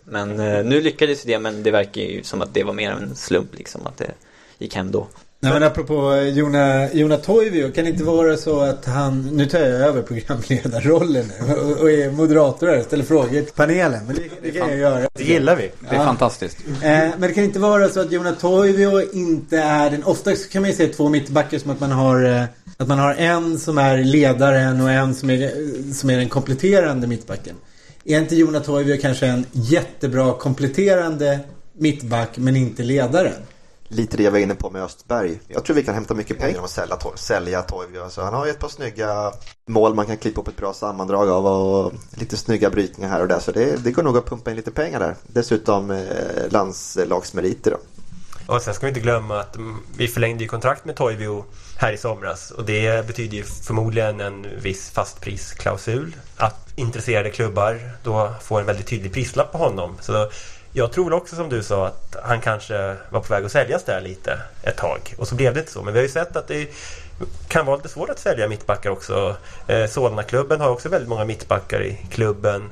Men eh, nu lyckades ju det men det verkar ju som att det var mer en slump liksom att det gick hem då. Nej men apropå Jona, Jona Toivio, kan det inte vara så att han, nu tar jag över programledarrollen och, och är moderator här och ställer frågor till panelen. Men det, det kan jag göra. Det gillar vi. Det är ja. fantastiskt. Eh, men det kan inte vara så att Jona Toivio inte är den, ofta kan man ju se två mittbackar som att man har eh, att man har en som är ledaren och en som är, som är den kompletterande mittbacken. Är inte Jona Toivio kanske en jättebra kompletterande mittback men inte ledaren? Lite det jag var inne på med Östberg. Jag tror vi kan hämta mycket pengar om att sälja, sälja Toivio. Alltså, han har ju ett par snygga mål man kan klippa upp ett bra sammandrag av och lite snygga brytningar här och där. Så det, det går nog att pumpa in lite pengar där. Dessutom eh, landslagsmeriter då. Och sen ska vi inte glömma att vi förlängde ju kontrakt med Toivio här i somras och det betyder ju förmodligen en viss fastprisklausul. Att intresserade klubbar då får en väldigt tydlig prislapp på honom. Så jag tror också som du sa att han kanske var på väg att säljas där lite ett tag. Och så blev det inte så. Men vi har ju sett att det kan vara lite svårt att sälja mittbackar också. Eh, Solna-klubben har också väldigt många mittbackar i klubben.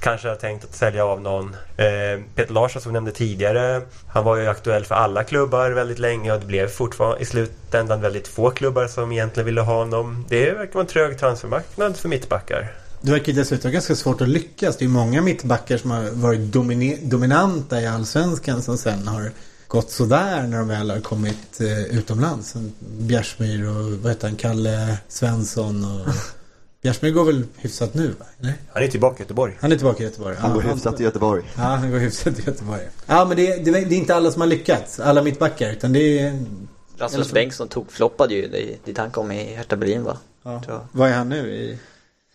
Kanske har tänkt att sälja av någon. Eh, Peter Larsson som vi nämnde tidigare. Han var ju aktuell för alla klubbar väldigt länge och det blev fortfarande i slutändan väldigt få klubbar som egentligen ville ha honom. Det verkar vara en trög transfermarknad för mittbackar. Det verkar dessutom ganska svårt att lyckas. Det är många mittbackar som har varit dominanta i allsvenskan som sen har gått sådär när de väl har kommit eh, utomlands. Bjärsmyr och vad heter han, Kalle Svensson och Bjärsmyr går väl hyfsat nu va? Eller? Han är tillbaka i Göteborg. Han är tillbaka i Göteborg. Han går ja, hyfsat i Göteborg. Ja, han går hyfsat i Göteborg. Ja, men det, det, det är inte alla som har lyckats. Alla mittbackar. Utan det är... Rasmus Bengtsson tog floppade ju dit han kom i Hertha Berlin va? Ja. Vad är han nu i?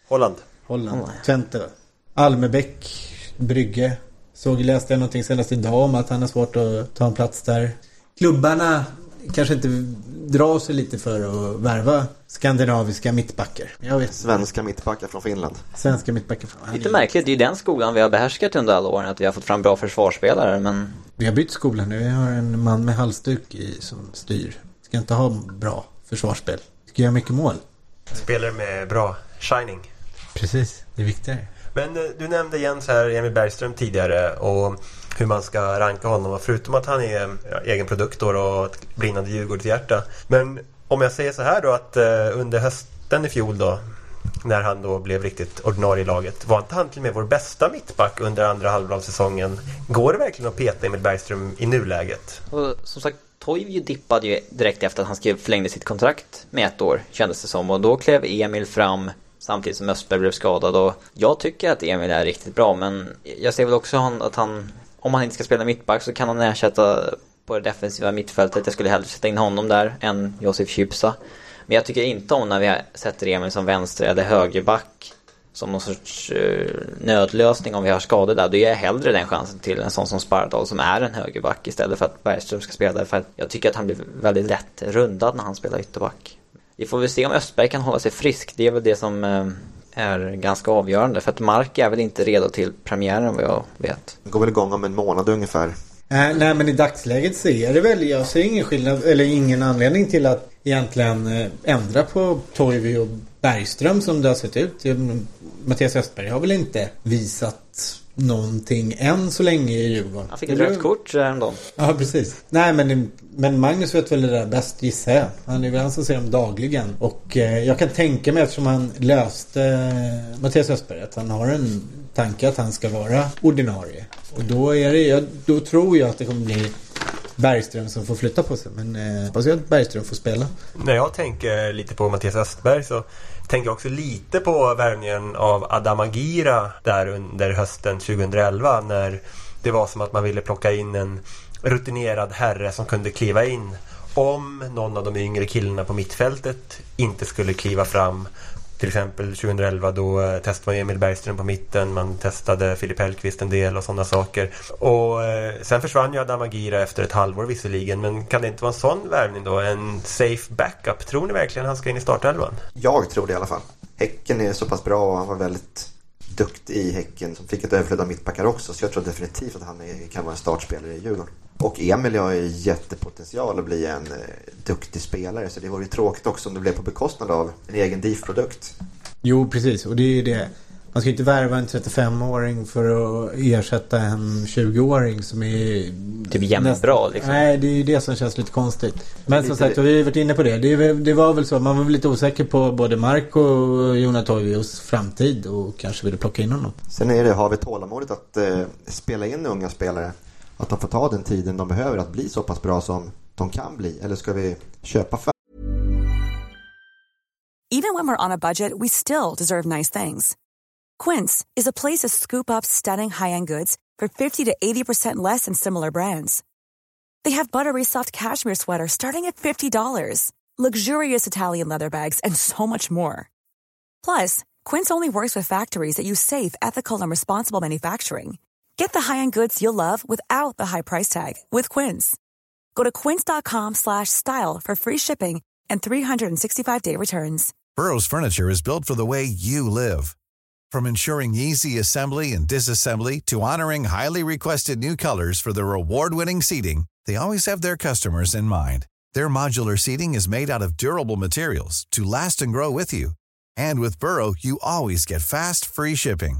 Holland. Holland. Oh. Twente. Almebäck, Brygge. Såg, läste jag någonting senast idag om att han har svårt att ta en plats där. Klubbarna kanske inte drar sig lite för att värva skandinaviska mittbackar. Jag vet. Svenska mittbackar från Finland. Svenska mittbackar från Finland. Lite märkligt, det är ju den skolan vi har behärskat under alla åren. Att vi har fått fram bra försvarsspelare men... Vi har bytt skola nu. Vi har en man med halsduk i, som styr. Ska inte ha bra försvarsspel. Ska göra mycket mål. Spelare med bra shining. Precis, det är viktigare. Men eh, du nämnde Jens här, Emil Bergström tidigare och hur man ska ranka honom. Förutom att han är ja, egen produkt då och ett brinnande Djurgårdshjärta. Men om jag säger så här då att uh, under hösten i fjol då när han då blev riktigt ordinarie i laget. Var inte han till och med vår bästa mittback under andra halvan av säsongen? Går det verkligen att peta Emil Bergström i nuläget? Och som sagt, Toivio dippade ju direkt efter att han skrev förlängde sitt kontrakt med ett år kändes det som. Och då klev Emil fram Samtidigt som Östberg blev skadad och jag tycker att Emil är riktigt bra men jag ser väl också att han om han inte ska spela mittback så kan han ersätta på det defensiva mittfältet. Jag skulle hellre sätta in honom där än Josef Kypsa. Men jag tycker inte om när vi sätter Emil som vänster eller högerback som någon sorts uh, nödlösning om vi har skador där. Då ger jag hellre den chansen till en sån som Spardal som är en högerback istället för att Bergström ska spela där. För jag tycker att han blir väldigt lätt rundad när han spelar ytterback. Vi får väl se om Östberg kan hålla sig frisk. Det är väl det som eh, är ganska avgörande. För att Mark är väl inte redo till premiären vad jag vet. Det går väl igång om en månad ungefär. Äh, nej men i dagsläget så är det väl, jag ser ingen skillnad, eller ingen anledning till att egentligen eh, ändra på Toivi och Bergström som det har sett ut. Mattias Östberg har väl inte visat någonting än så länge i Djurgården. Han fick ett rött kort häromdagen. Ja, precis. Nej, men, men Magnus vet väl det där bäst gissar jag. Han är väl han som ser dem dagligen. Och eh, jag kan tänka mig eftersom han löste eh, Mattias Östberg att han har en tanke att han ska vara ordinarie. Och då är det, då tror jag att det kommer bli Bergström som får flytta på sig. Men eh, hoppas jag att Bergström får spela. När jag tänker lite på Mattias Östberg så tänker också lite på värvningen av Adam Agira där under hösten 2011 när det var som att man ville plocka in en rutinerad herre som kunde kliva in om någon av de yngre killarna på mittfältet inte skulle kliva fram till exempel 2011 då eh, testade man Emil Bergström på mitten, man testade Filip Hellqvist en del och sådana saker. Och eh, sen försvann ju Adam Agira efter ett halvår visserligen, men kan det inte vara en sån värvning då? En safe backup? Tror ni verkligen han ska in i startelvan? Jag tror det i alla fall. Häcken är så pass bra och han var väldigt duktig i Häcken som fick ett överflöd av mittbackar också. Så jag tror definitivt att han kan vara en startspelare i Djurgården. Och Emil har ju jättepotential att bli en eh, duktig spelare. Så det vore ju tråkigt också om det blev på bekostnad av en egen DIF-produkt. Jo, precis. Och det är ju det. Man ska inte värva en 35-åring för att ersätta en 20-åring som är... Typ jämnbra liksom. Nej, det är ju det som känns lite konstigt. Men som sagt, vi har varit inne på det. det. Det var väl så. Man var väl lite osäker på både Mark och Jonas Toivios framtid och kanske ville plocka in honom. Sen är det, har vi tålamodet att eh, spela in unga spelare? Att de får ta den tiden de behöver att bli så pass bra som de kan bli? Eller ska vi köpa för Even when we're on a budget we still deserve nice things. Quince is a place to scoop up stunning high-end goods for 50 to 80% less than similar brands. They have buttery soft cashmere sweaters starting at $50, luxurious Italian leather bags, and so much more. Plus, Quince only works with factories that use safe, ethical, and responsible manufacturing. Get the high-end goods you'll love without the high price tag with Quince. Go to quince.com slash style for free shipping and 365-day returns. Burrow's furniture is built for the way you live. From ensuring easy assembly and disassembly to honoring highly requested new colors for their award-winning seating, they always have their customers in mind. Their modular seating is made out of durable materials to last and grow with you. And with Burrow, you always get fast, free shipping.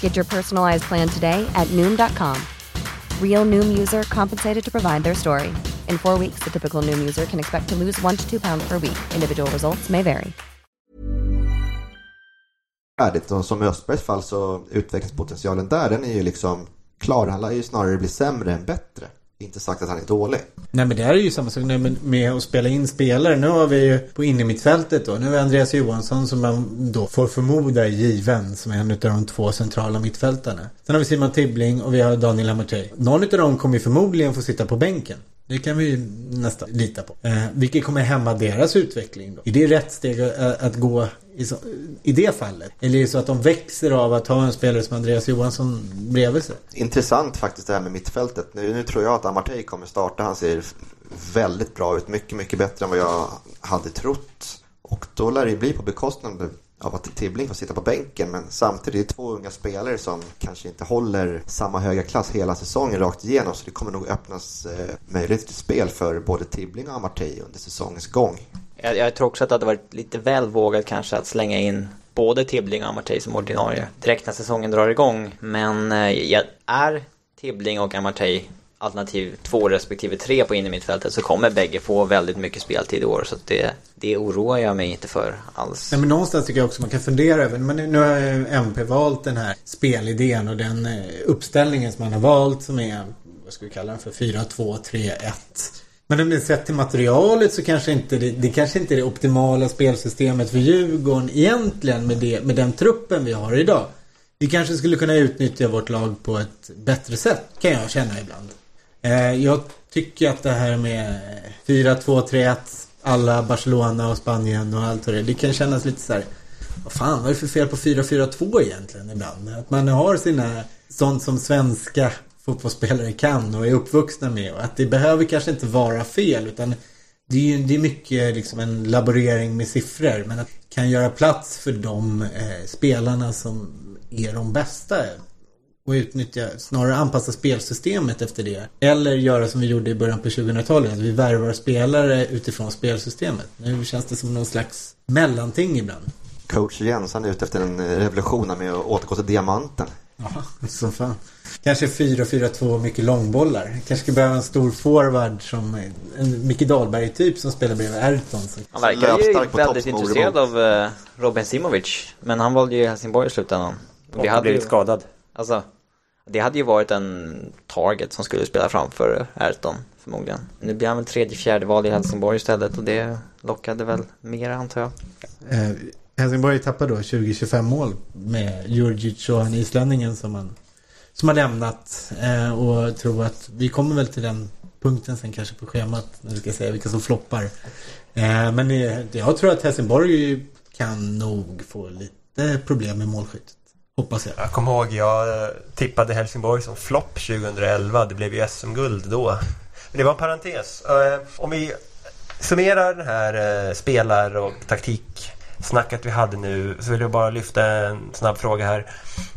Get your personalized plan today at Noom.com. Real Noom user compensated to provide their story. In four weeks, the typical Noom user can expect to lose one to two pounds per week. Individual results may vary. färdigt som i Östbergs fall så utvecklingspotentialen där den är ju liksom klar. Han lär ju snarare bli sämre än bättre. Inte sagt att han är dålig. Nej men det här är ju samma sak med, med att spela in spelare. Nu har vi ju på innermittfältet då. Nu har vi Andreas Johansson som man då får förmoda är given. Som är en av de två centrala mittfältarna. Sen har vi Simon Tibbling och vi har Daniel Amartey. Någon av dem kommer ju förmodligen få sitta på bänken. Det kan vi ju nästan lita på. Eh, vilket kommer hämma deras utveckling då. Är det rätt steg att, att gå i, så, i det fallet? Eller är det så att de växer av att ha en spelare som Andreas Johansson bredvid sig? Intressant faktiskt det här med mittfältet. Nu, nu tror jag att Amartey kommer starta. Han ser väldigt bra ut. Mycket, mycket bättre än vad jag hade trott. Och då lär det ju bli på bekostnad av att Tibbling får sitta på bänken. Men samtidigt är det två unga spelare som kanske inte håller samma höga klass hela säsongen rakt igenom. Så det kommer nog öppnas eh, möjligheter till spel för både Tibbling och Amartey under säsongens gång. Jag, jag tror också att det hade varit lite väl vågat kanske att slänga in både Tibbling och Amartey som ordinarie direkt när säsongen drar igång. Men eh, är Tibbling och Amartey alternativ två respektive tre på innermittfältet så kommer bägge få väldigt mycket speltid i år. Så det, det oroar jag mig inte för alls. Nej, men någonstans tycker jag också man kan fundera över. Men nu har MP valt den här spelidén och den eh, uppställningen som man har valt som är, vad ska vi kalla den för, 4-2-3-1. Men om det sett till materialet så kanske inte det, det kanske inte är det optimala spelsystemet för Djurgården egentligen med, det, med den truppen vi har idag. Vi kanske skulle kunna utnyttja vårt lag på ett bättre sätt kan jag känna ibland. Eh, jag tycker att det här med 4-2-3-1 alla Barcelona och Spanien och allt och det. Det kan kännas lite så här. Vad fan, vad är det för fel på 4-4-2 egentligen ibland? Att man har sina sånt som svenska fotbollsspelare kan och är uppvuxna med. Och att det behöver kanske inte vara fel utan det är, ju, det är mycket liksom en laborering med siffror. Men att kan göra plats för de eh, spelarna som är de bästa. Och utnyttja, snarare anpassa spelsystemet efter det. Eller göra som vi gjorde i början på 2000-talet. Att vi värvar spelare utifrån spelsystemet. Nu känns det som någon slags mellanting ibland. Coach Jens han är ute efter en eh, revolution med att återgå till diamanten. Ja, som fan. Kanske 4-4-2 mycket långbollar. Kanske skulle behöva en stor forward som en Micke Dahlberg-typ som spelar bredvid Ayrton. Han verkar ju väldigt intresserad av uh, Robin Simovic. Men han valde ju Helsingborg i slutändan. Och har blivit skadad. Alltså, det hade ju varit en target som skulle spela framför Ayrton förmodligen. Nu blir han väl tredje, fjärde val i Helsingborg istället och det lockade väl mer antar jag. Helsingborg tappar då 20-25 mål med Djurdjic och han islänningen som, man, som har lämnat. Eh, och tror att vi kommer väl till den punkten sen kanske på schemat när vi ska säga vilka som floppar. Eh, men eh, jag tror att Helsingborg kan nog få lite problem med målskyttet. Hoppas jag. Jag kommer ihåg, jag eh, tippade Helsingborg som flopp 2011. Det blev ju SM-guld då. Men det var en parentes. Eh, om vi summerar den här eh, spelar och taktik. Snacket vi hade nu så vill jag bara lyfta en snabb fråga här.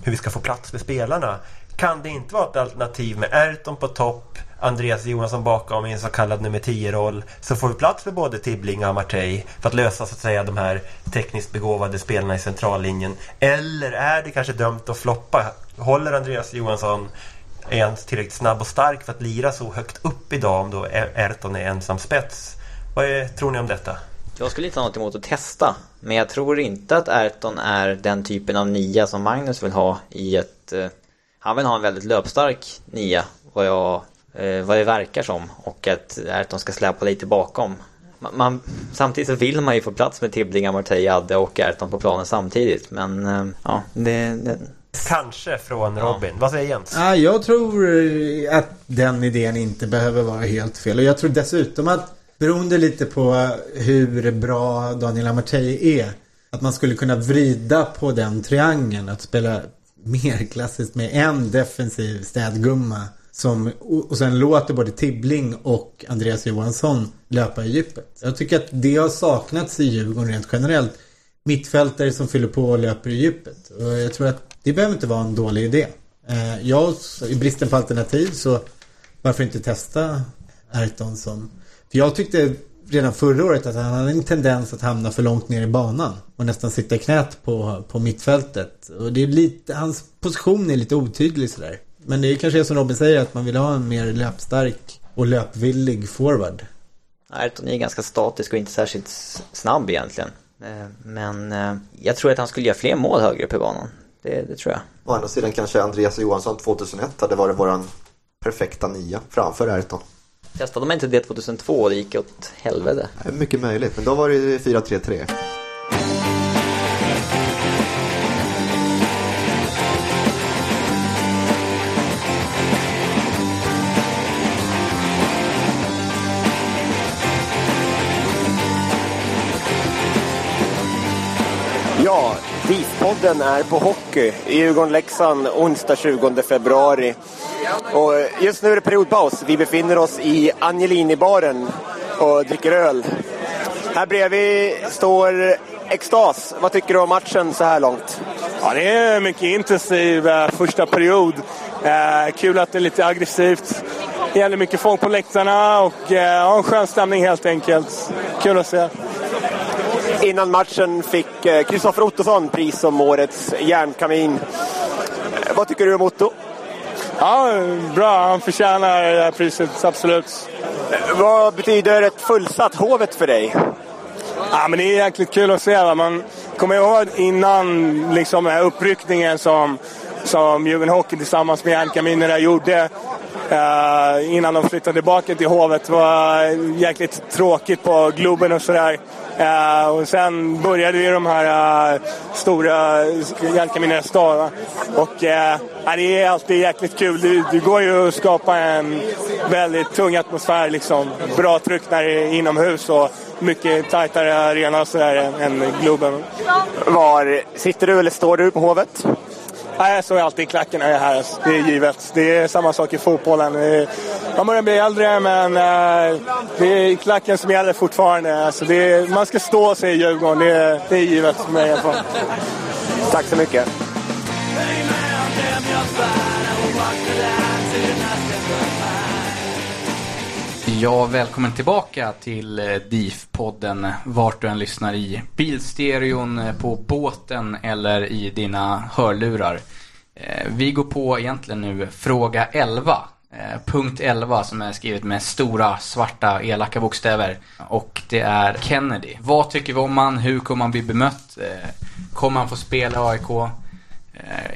Hur vi ska få plats med spelarna. Kan det inte vara ett alternativ med Erton på topp, Andreas Johansson bakom i en så kallad nummer 10-roll så får vi plats med både Tibbling och Amartey för att lösa så att säga de här tekniskt begåvade spelarna i centrallinjen. Eller är det kanske dömt att floppa? Håller Andreas Johansson är han tillräckligt snabb och stark för att lira så högt upp idag om då Erton är ensam spets? Vad är, tror ni om detta? Jag skulle inte ha något emot att testa. Men jag tror inte att Erton är den typen av nia som Magnus vill ha i ett... Eh, han vill ha en väldigt löpstark nia, vad, jag, eh, vad det verkar som. Och att Erton ska släppa lite bakom. Man, man, samtidigt så vill man ju få plats med Tibbling, Amartey, Adde och Erton på planen samtidigt. Men eh, ja, det, det Kanske från Robin. Ja. Vad säger Jens? Ja, jag tror eh, att den idén inte behöver vara helt fel. Och jag tror dessutom att beroende lite på hur bra Daniel Amartey är. Att man skulle kunna vrida på den triangeln. Att spela mer klassiskt med en defensiv städgumma. Som, och sen låter både Tibbling och Andreas Johansson löpa i djupet. Jag tycker att det har saknats i Djurgården rent generellt. Mittfältare som fyller på och löper i djupet. Och jag tror att det behöver inte vara en dålig idé. Eh, jag, i bristen på alternativ så varför inte testa Ayrton som... För jag tyckte redan förra året att han hade en tendens att hamna för långt ner i banan och nästan sitta i knät på, på mittfältet. Och det är lite, hans position är lite otydlig sådär. Men det är kanske är som Robin säger att man vill ha en mer löpstark och löpvillig forward. Ayrton är ganska statisk och inte särskilt snabb egentligen. Eh, men eh, jag tror att han skulle göra fler mål högre upp i banan. Det, det tror jag. Å andra sidan kanske Andreas Johansson 2001 hade varit våran perfekta nia framför Ayrton. Testade man inte det 2002 och det gick åt helvete? Mycket möjligt, men då var det 4-3-3. Ja, DIF-podden är på hockey i Djurgården-Leksand onsdag 20 februari. Och just nu är det periodpaus. Vi befinner oss i Angelini-baren och dricker öl. Här bredvid står Extas. Vad tycker du om matchen så här långt? Ja, det är mycket intensiv eh, första period. Eh, kul att det är lite aggressivt. Det gäller mycket folk på läktarna och eh, en skön stämning helt enkelt. Kul att se. Innan matchen fick Kristoffer eh, Ottosson pris som årets järnkamin. Eh, vad tycker du om Otto? Ja, bra. Han förtjänar det här priset, absolut. Vad betyder ett fullsatt Hovet för dig? Ja, men det är jäkligt kul att se. Va? Man kommer ihåg innan liksom, uppryckningen som, som Djurgården Hockey tillsammans med Järnkaminerna gjorde Eh, innan de flyttade tillbaka till Hovet. Det var jäkligt tråkigt på Globen och sådär. Eh, och sen började vi de här eh, stora Jalkaminernas dag. Och eh, det är alltid jäkligt kul. Det, det går ju att skapa en väldigt tung atmosfär. Liksom. Bra tryck när det är inomhus och mycket tajtare arena och sådär än Globen. Var sitter du eller står du på Hovet? Nej, jag står alltid i klacken när jag är här. Det är givet. Det är samma sak i fotbollen. Man börjar bli äldre, men eh, det är klacken som gäller fortfarande. Alltså det är, man ska stå, sig i Djurgården. Det är, det är givet för mig i alla fall. Tack så mycket. Ja, välkommen tillbaka till eh, DIF-podden vart du än lyssnar i bilstereon, eh, på båten eller i dina hörlurar. Eh, vi går på egentligen nu fråga 11. Punkt 11 som är skrivet med stora svarta elaka bokstäver. Och det är Kennedy. Vad tycker vi om han? Hur kommer han bli bemött? Kommer han få spela i AIK?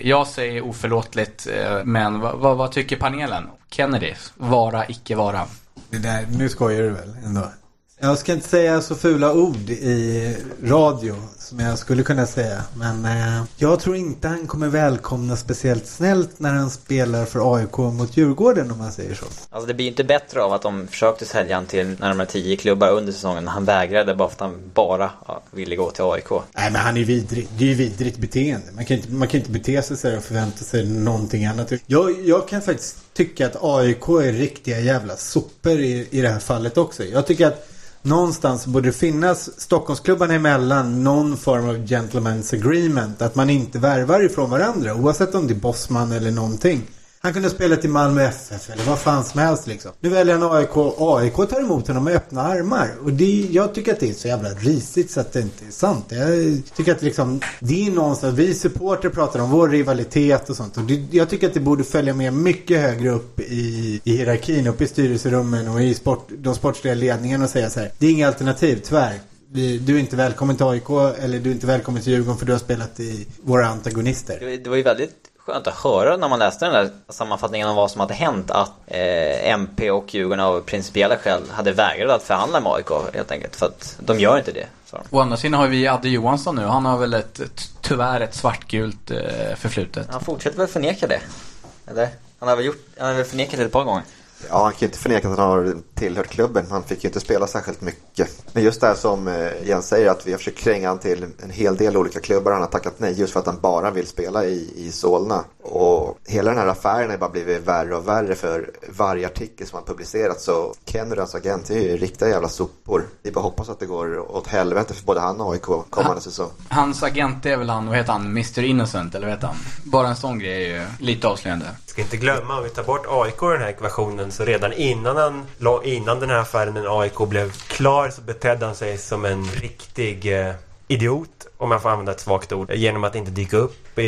Jag säger oförlåtligt, men vad, vad, vad tycker panelen? Kennedy, vara, icke vara. Det där, nu skojar du väl ändå? Jag ska inte säga så fula ord i radio som jag skulle kunna säga. Men eh, jag tror inte han kommer välkomna speciellt snällt när han spelar för AIK mot Djurgården om man säger så. Alltså det blir inte bättre av att de försökte sälja han till närmare 10 klubbar under säsongen. Han vägrade bara för att han bara ja, ville gå till AIK. Nej men han är vidrig. Det är ju vidrigt beteende. Man kan inte, man kan inte bete sig så och förvänta sig någonting annat. Jag, jag kan faktiskt tycka att AIK är riktiga jävla sopor i, i det här fallet också. Jag tycker att någonstans borde det finnas Stockholmsklubbarna emellan någon form av gentleman's agreement. Att man inte värvar ifrån varandra oavsett om det är Bosman eller någonting. Han kunde spela till Malmö FF eller vad fan som helst liksom. Nu väljer han AIK. AIK tar emot honom med öppna armar. Och det, jag tycker att det är så jävla risigt så att det inte är sant. Jag tycker att liksom, det är någonstans, vi supporter pratar om vår rivalitet och sånt. Och det, jag tycker att det borde följa med mycket högre upp i, i hierarkin, upp i styrelserummen och i sport, de sportsliga ledningarna och säga så här. Det är inga alternativ, tyvärr. Du är inte välkommen till AIK eller du är inte välkommen till Djurgården för du har spelat i våra antagonister. Det var ju väldigt skönt att höra när man läste den där sammanfattningen om vad som hade hänt att eh, MP och Djurgården av principiella skäl hade vägrat att förhandla med AIK helt enkelt. För att de gör inte det. de. Å andra sidan har vi Adde Johansson nu. Han har väl ett, ett tyvärr ett svartgult eh, förflutet. Han fortsätter väl förneka det? Eller? Han har väl, gjort, han har väl förnekat det ett par gånger? Ja, han kan ju inte förneka att han har tillhört klubben. Han fick ju inte spela särskilt mycket. Men just det här som eh, Jens säger att vi har försökt kränga han till en hel del olika klubbar. Han har tackat nej just för att han bara vill spela i, i Solna. Och hela den här affären har bara blivit värre och värre för varje artikel som har publicerats. Så Kenny och hans agent är ju riktiga jävla sopor. Vi bara hoppas att det går åt helvete för både han och AIK kommande säsong. Hans agent är väl han, vad heter han, Mr Innocent eller vad heter han? Bara en sån grej är ju lite avslöjande. Ska inte glömma, om vi tar bort AIK ur den här ekvationen så redan innan, han, innan den här affären med AIK blev klar så betedde han sig som en riktig eh, idiot, om jag får använda ett svagt ord, genom att inte dyka upp i,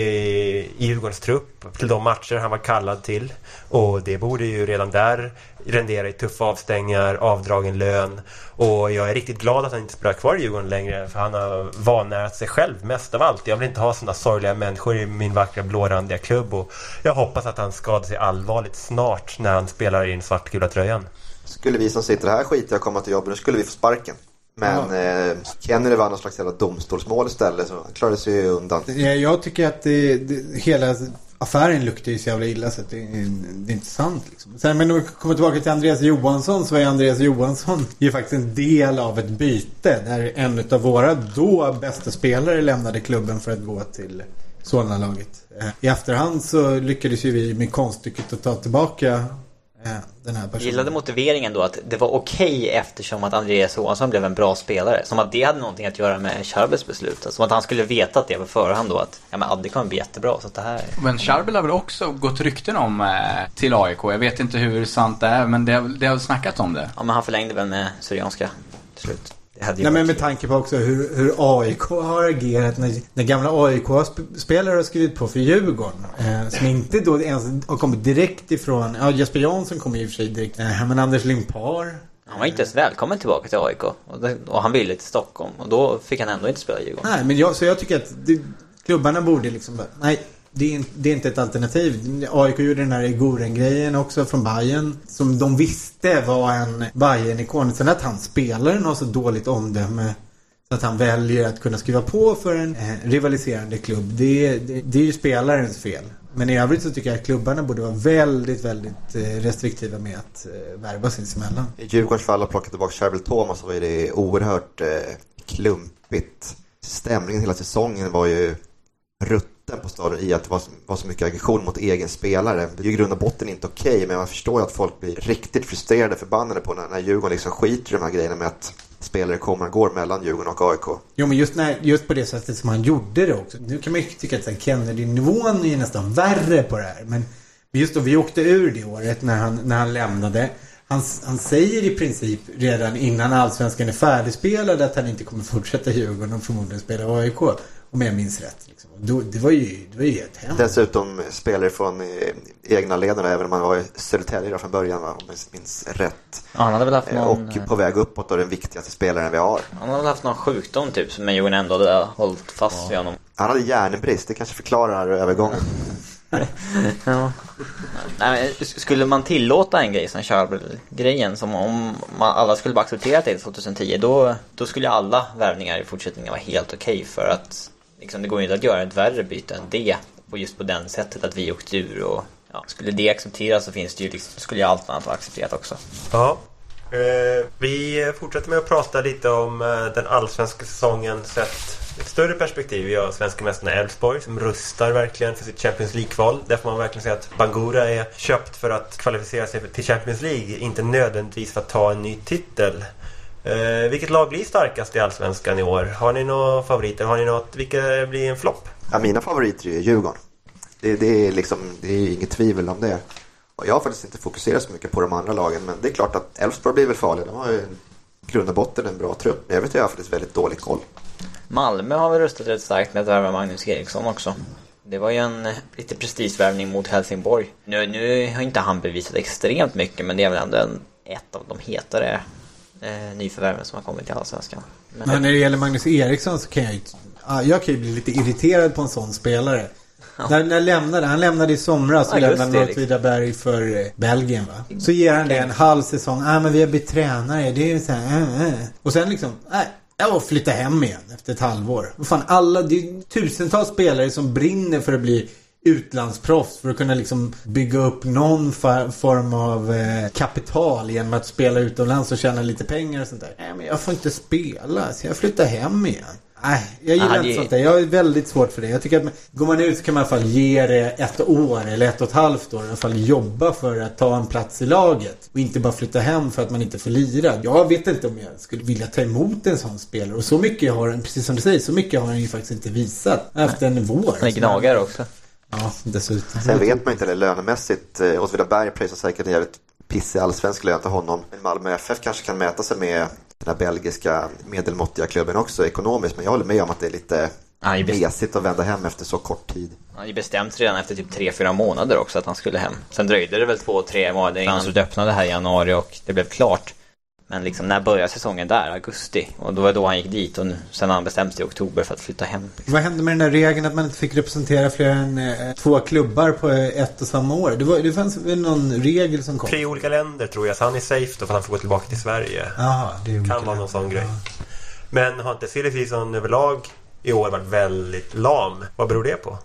i Djurgårdens trupp till de matcher han var kallad till. Och det borde ju redan där rendera i tuffa avstängningar, avdragen lön. Och jag är riktigt glad att han inte spelar kvar i Djurgården längre för han har vanärat sig själv mest av allt. Jag vill inte ha sådana sorgliga människor i min vackra blårandiga klubb och jag hoppas att han skadar sig allvarligt snart när han spelar i den svartgula tröjan. Skulle vi som sitter här skita i att komma till jobbet, nu skulle vi få sparken. Men eh, Kennedy vann någon slags jävla domstolsmål istället så han klarade sig ju undan. Ja, Jag tycker att det, det, hela affären luktar ju så jävla illa så att det, det är inte sant. Liksom. Sen, men om vi kommer tillbaka till Andreas Johansson så var ju Andreas Johansson ju faktiskt en del av ett byte. Där en av våra då bästa spelare lämnade klubben för att gå till Solna-laget. Eh, I efterhand så lyckades ju vi med konststycket att ta tillbaka den här personen. gillade motiveringen då att det var okej eftersom att Andreas Johansson blev en bra spelare. Som att det hade någonting att göra med Charbels beslut. Som att han skulle veta att det på förhand då att ja men Adde kommer bli jättebra så att det här Men Charbel har väl också gått rykten om eh, till AIK. Jag vet inte hur sant det är, men det, har- det har snackats om det. Ja men han förlängde väl med Syrianska till slut. Nej, men med tanke på också hur, hur AIK har agerat när, när gamla AIK-spelare har skrivit på för Djurgården. Eh, som inte då ens har kommit direkt ifrån, ja Jesper Jansson kommer i och för sig direkt, eh, men Anders Limpar. Han var inte ens välkommen tillbaka till AIK. Och, det, och han ville till Stockholm. Och då fick han ändå inte spela i Djurgården. Nej, men jag, så jag tycker att det, klubbarna borde liksom bara, nej, det är, det är inte ett alternativ. AIK gjorde den här Igoren-grejen också från Bayern Som de visste var en bayern ikon Sen att han spelaren har så dåligt omdöme så att han väljer att kunna skriva på för en eh, rivaliserande klubb. Det, det, det är ju spelarens fel. Men i övrigt så tycker jag att klubbarna borde vara väldigt, väldigt eh, restriktiva med att eh, värva sinsemellan. I Djurgårdens fall att plocka tillbaka Shervill Thomas så var ju det oerhört eh, klumpigt. Stämningen hela säsongen var ju rutten på stadion i att det var, var så mycket aggression mot egen spelare. Det är ju i grund och botten inte okej, men man förstår ju att folk blir riktigt frustrerade, förbannade på när, när Djurgården liksom skiter i de här grejerna med att spelare kommer och går mellan Djurgården och AIK. Jo men just, när, just på det sättet som han gjorde det också. Nu kan man ju tycka att Kennedy-nivån är nästan värre på det här. Men just då vi åkte ur det året när han, när han lämnade. Han, han säger i princip redan innan allsvenskan är färdigspelad att han inte kommer fortsätta Djurgården och förmodligen spela AIK. Om jag minns rätt. Liksom. Då, det, var ju, det var ju helt hemskt. Dessutom spelare från eh, egna lederna, även om han var i Södertälje från början, va, om jag minns rätt. Ja, han hade väl haft Eh, någon... Och på väg uppåt och den viktigaste spelaren vi har. Han hade väl haft någon sjukdom typ, som Djurgården ändå hade hållit fast vid honom. Han hade hjärnbrist, det kanske förklarar övergången. Ja. Nej, men skulle man tillåta en grej som Charbel-grejen, som om man, alla skulle bara acceptera det 2010, då, då skulle alla värvningar i fortsättningen vara helt okej för att liksom, det går ju inte att göra ett värre byte än det. Och just på den sättet att vi åkte ur och ja, skulle det accepteras så finns det ju liksom, skulle ju allt annat vara accepterat också. Ja. Eh, vi fortsätter med att prata lite om eh, den allsvenska säsongen sett ett större perspektiv. Vi har svenska mästarna Elfsborg som rustar verkligen för sitt Champions League-kval. Där får man verkligen säga att Bangura är köpt för att kvalificera sig till Champions League. Inte nödvändigtvis för att ta en ny titel. Eh, vilket lag blir starkast i Allsvenskan i år? Har ni några favoriter? Har ni något? Vilka blir en flopp? Ja, mina favoriter är Djurgården. Det, det, är liksom, det är inget tvivel om det. Och jag har faktiskt inte fokuserat så mycket på de andra lagen, men det är klart att Elfsborg blir väl farliga. De har ju grund och botten en bra trupp. Men jag vet att jag har faktiskt väldigt dålig koll. Malmö har väl röstat rätt starkt med att värva Magnus Eriksson också. Det var ju en lite prestigevärvning mot Helsingborg. Nu, nu har inte han bevisat extremt mycket men det är väl ändå en, ett av de hetare eh, nyförvärven som har kommit till Allsvenskan. Men, Men när det gäller Magnus Eriksson så kan jag ju... ja, Jag kan ju bli lite irriterad på en sån spelare. När, när lämnade han? lämnade i somras och Ja, lämnade Åtvidaberg för eh, Belgien va? Så ger han det en halv säsong. Ah, men vi har bytt tränare. Det är ju så här, äh, äh. Och sen liksom, nej. Var flytta hem igen efter ett halvår. Fan, alla, det är tusentals spelare som brinner för att bli utlandsproffs för att kunna liksom bygga upp någon form av eh, kapital genom att spela utomlands och tjäna lite pengar och sånt där. Nej men jag får inte spela så jag flyttar hem igen. Nej, jag gillar Ah, inte det- sånt där. Jag är väldigt svårt för det. Jag tycker att går man ut så kan man i alla fall ge det ett år eller ett och ett halvt år. I alla fall jobba för att ta en plats i laget. Och inte bara flytta hem för att man inte får lira. Jag vet inte om jag skulle vilja ta emot en sån spelare. Och så mycket har han, precis som du säger, så mycket har han ju faktiskt inte visat. Efter en vår. Han är gnagare också. Ja, dessutom. Sen vet man inte det lönemässigt. Eh, Åtvidaberg pröjsar säkert en jävligt pissig allsvensk lön till honom. Men Malmö FF kanske kan mäta sig med den här belgiska medelmåttiga klubben också ekonomiskt. Men jag håller med om att det är lite är bäst. mesigt att vända hem efter så kort tid. Han ju bestämt redan efter typ 3-4 månader också att han skulle hem. Sen dröjde det väl 2-3 månader innan slutet öppnade här i januari och det blev klart. Men liksom när började säsongen där? Augusti. Och då var då han gick dit och nu, sen har han bestämt sig i oktober för att flytta hem. Vad hände med den där regeln att man inte fick representera fler än eh, två klubbar på ett och samma år? Det, var, det fanns väl någon regel som kom? Tre olika länder tror jag, så han är safe då för att han får gå tillbaka till Sverige. Jaha, det är kan vara någon sån grej. Men har inte silly season överlag i år varit väldigt lam? Vad beror det på?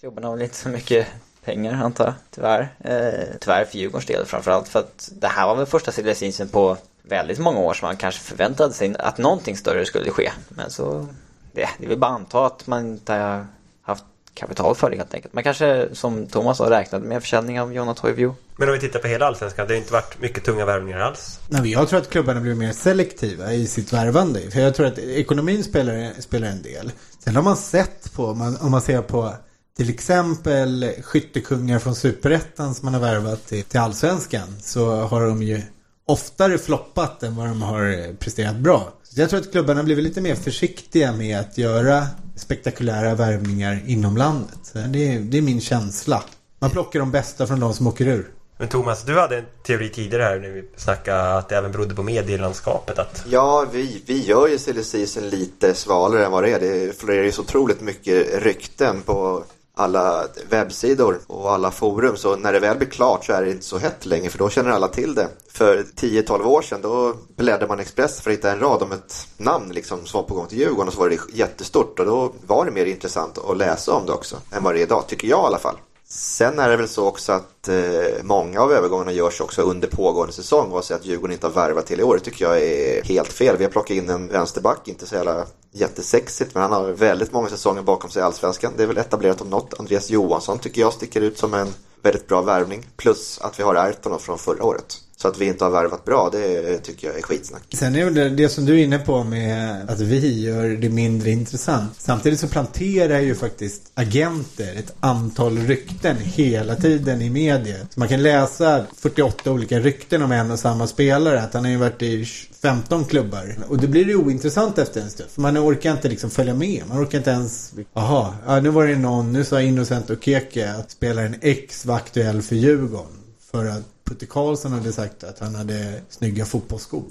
Klubben har väl inte så mycket pengar antar jag, tyvärr. Eh, tyvärr för Djurgårdens del framförallt för att det här var väl första silly på väldigt många år som man kanske förväntade sig att någonting större skulle ske. Men så, det, det är väl bara att anta att man inte har haft kapital för det helt enkelt. Man kanske, som Thomas har räknat med försäljning av Jonna Toivio. Men om vi tittar på hela Allsvenskan, det har inte varit mycket tunga värvningar alls. Nej, men jag tror att klubbarna blir mer selektiva i sitt värvande. För jag tror att ekonomin spelar, spelar en del. Sen har man sett på, om man, om man ser på till exempel skyttekungar från Superettan som man har värvat till, till Allsvenskan. Så har de ju oftare floppat än vad de har presterat bra. Så jag tror att klubbarna blir lite mer försiktiga med att göra spektakulära värvningar inom landet. Det är, det är min känsla. Man plockar de bästa från de som åker ur. Men Thomas, du hade en teori tidigare här när vi snackade att det även berodde på medielandskapet. Att Ja, vi, vi gör ju silly lite svalare än vad det är. Det florerar ju så otroligt mycket rykten på alla webbsidor och alla forum. Så när det väl blir klart så är det inte så hett längre för då känner alla till det. För 10-12 år sedan då bläddrade man Express för att hitta en rad om ett namn liksom, som var på gång till Djurgården och så var det jättestort och då var det mer intressant att läsa om det också än vad det är idag, tycker jag i alla fall. Sen är det väl så också att eh, många av övergångarna görs också under pågående säsong. och så att Djurgården inte har värvat till i år, det tycker jag är helt fel. Vi har plockat in en vänsterback, inte så jävla jättesexigt, men han har väldigt många säsonger bakom sig i Allsvenskan. Det är väl etablerat om något. Andreas Johansson tycker jag sticker ut som en väldigt bra värvning. Plus att vi har Ayrton från förra året. Så att vi inte har värvat bra, det tycker jag är skitsnack. Sen är väl det, det som du är inne på med att vi gör det mindre intressant. Samtidigt så planterar ju faktiskt agenter ett antal rykten hela tiden i media. Så man kan läsa 48 olika rykten om en och samma spelare. Att han har ju varit i 15 klubbar. Och det blir ju ointressant efter en stund. För man orkar inte liksom följa med. Man orkar inte ens, jaha, ja, nu var det någon, nu sa Innocent och Keke att spelaren X var aktuell för Djurgården. För att Putte Karlsson hade sagt att han hade snygga fotbollsskor.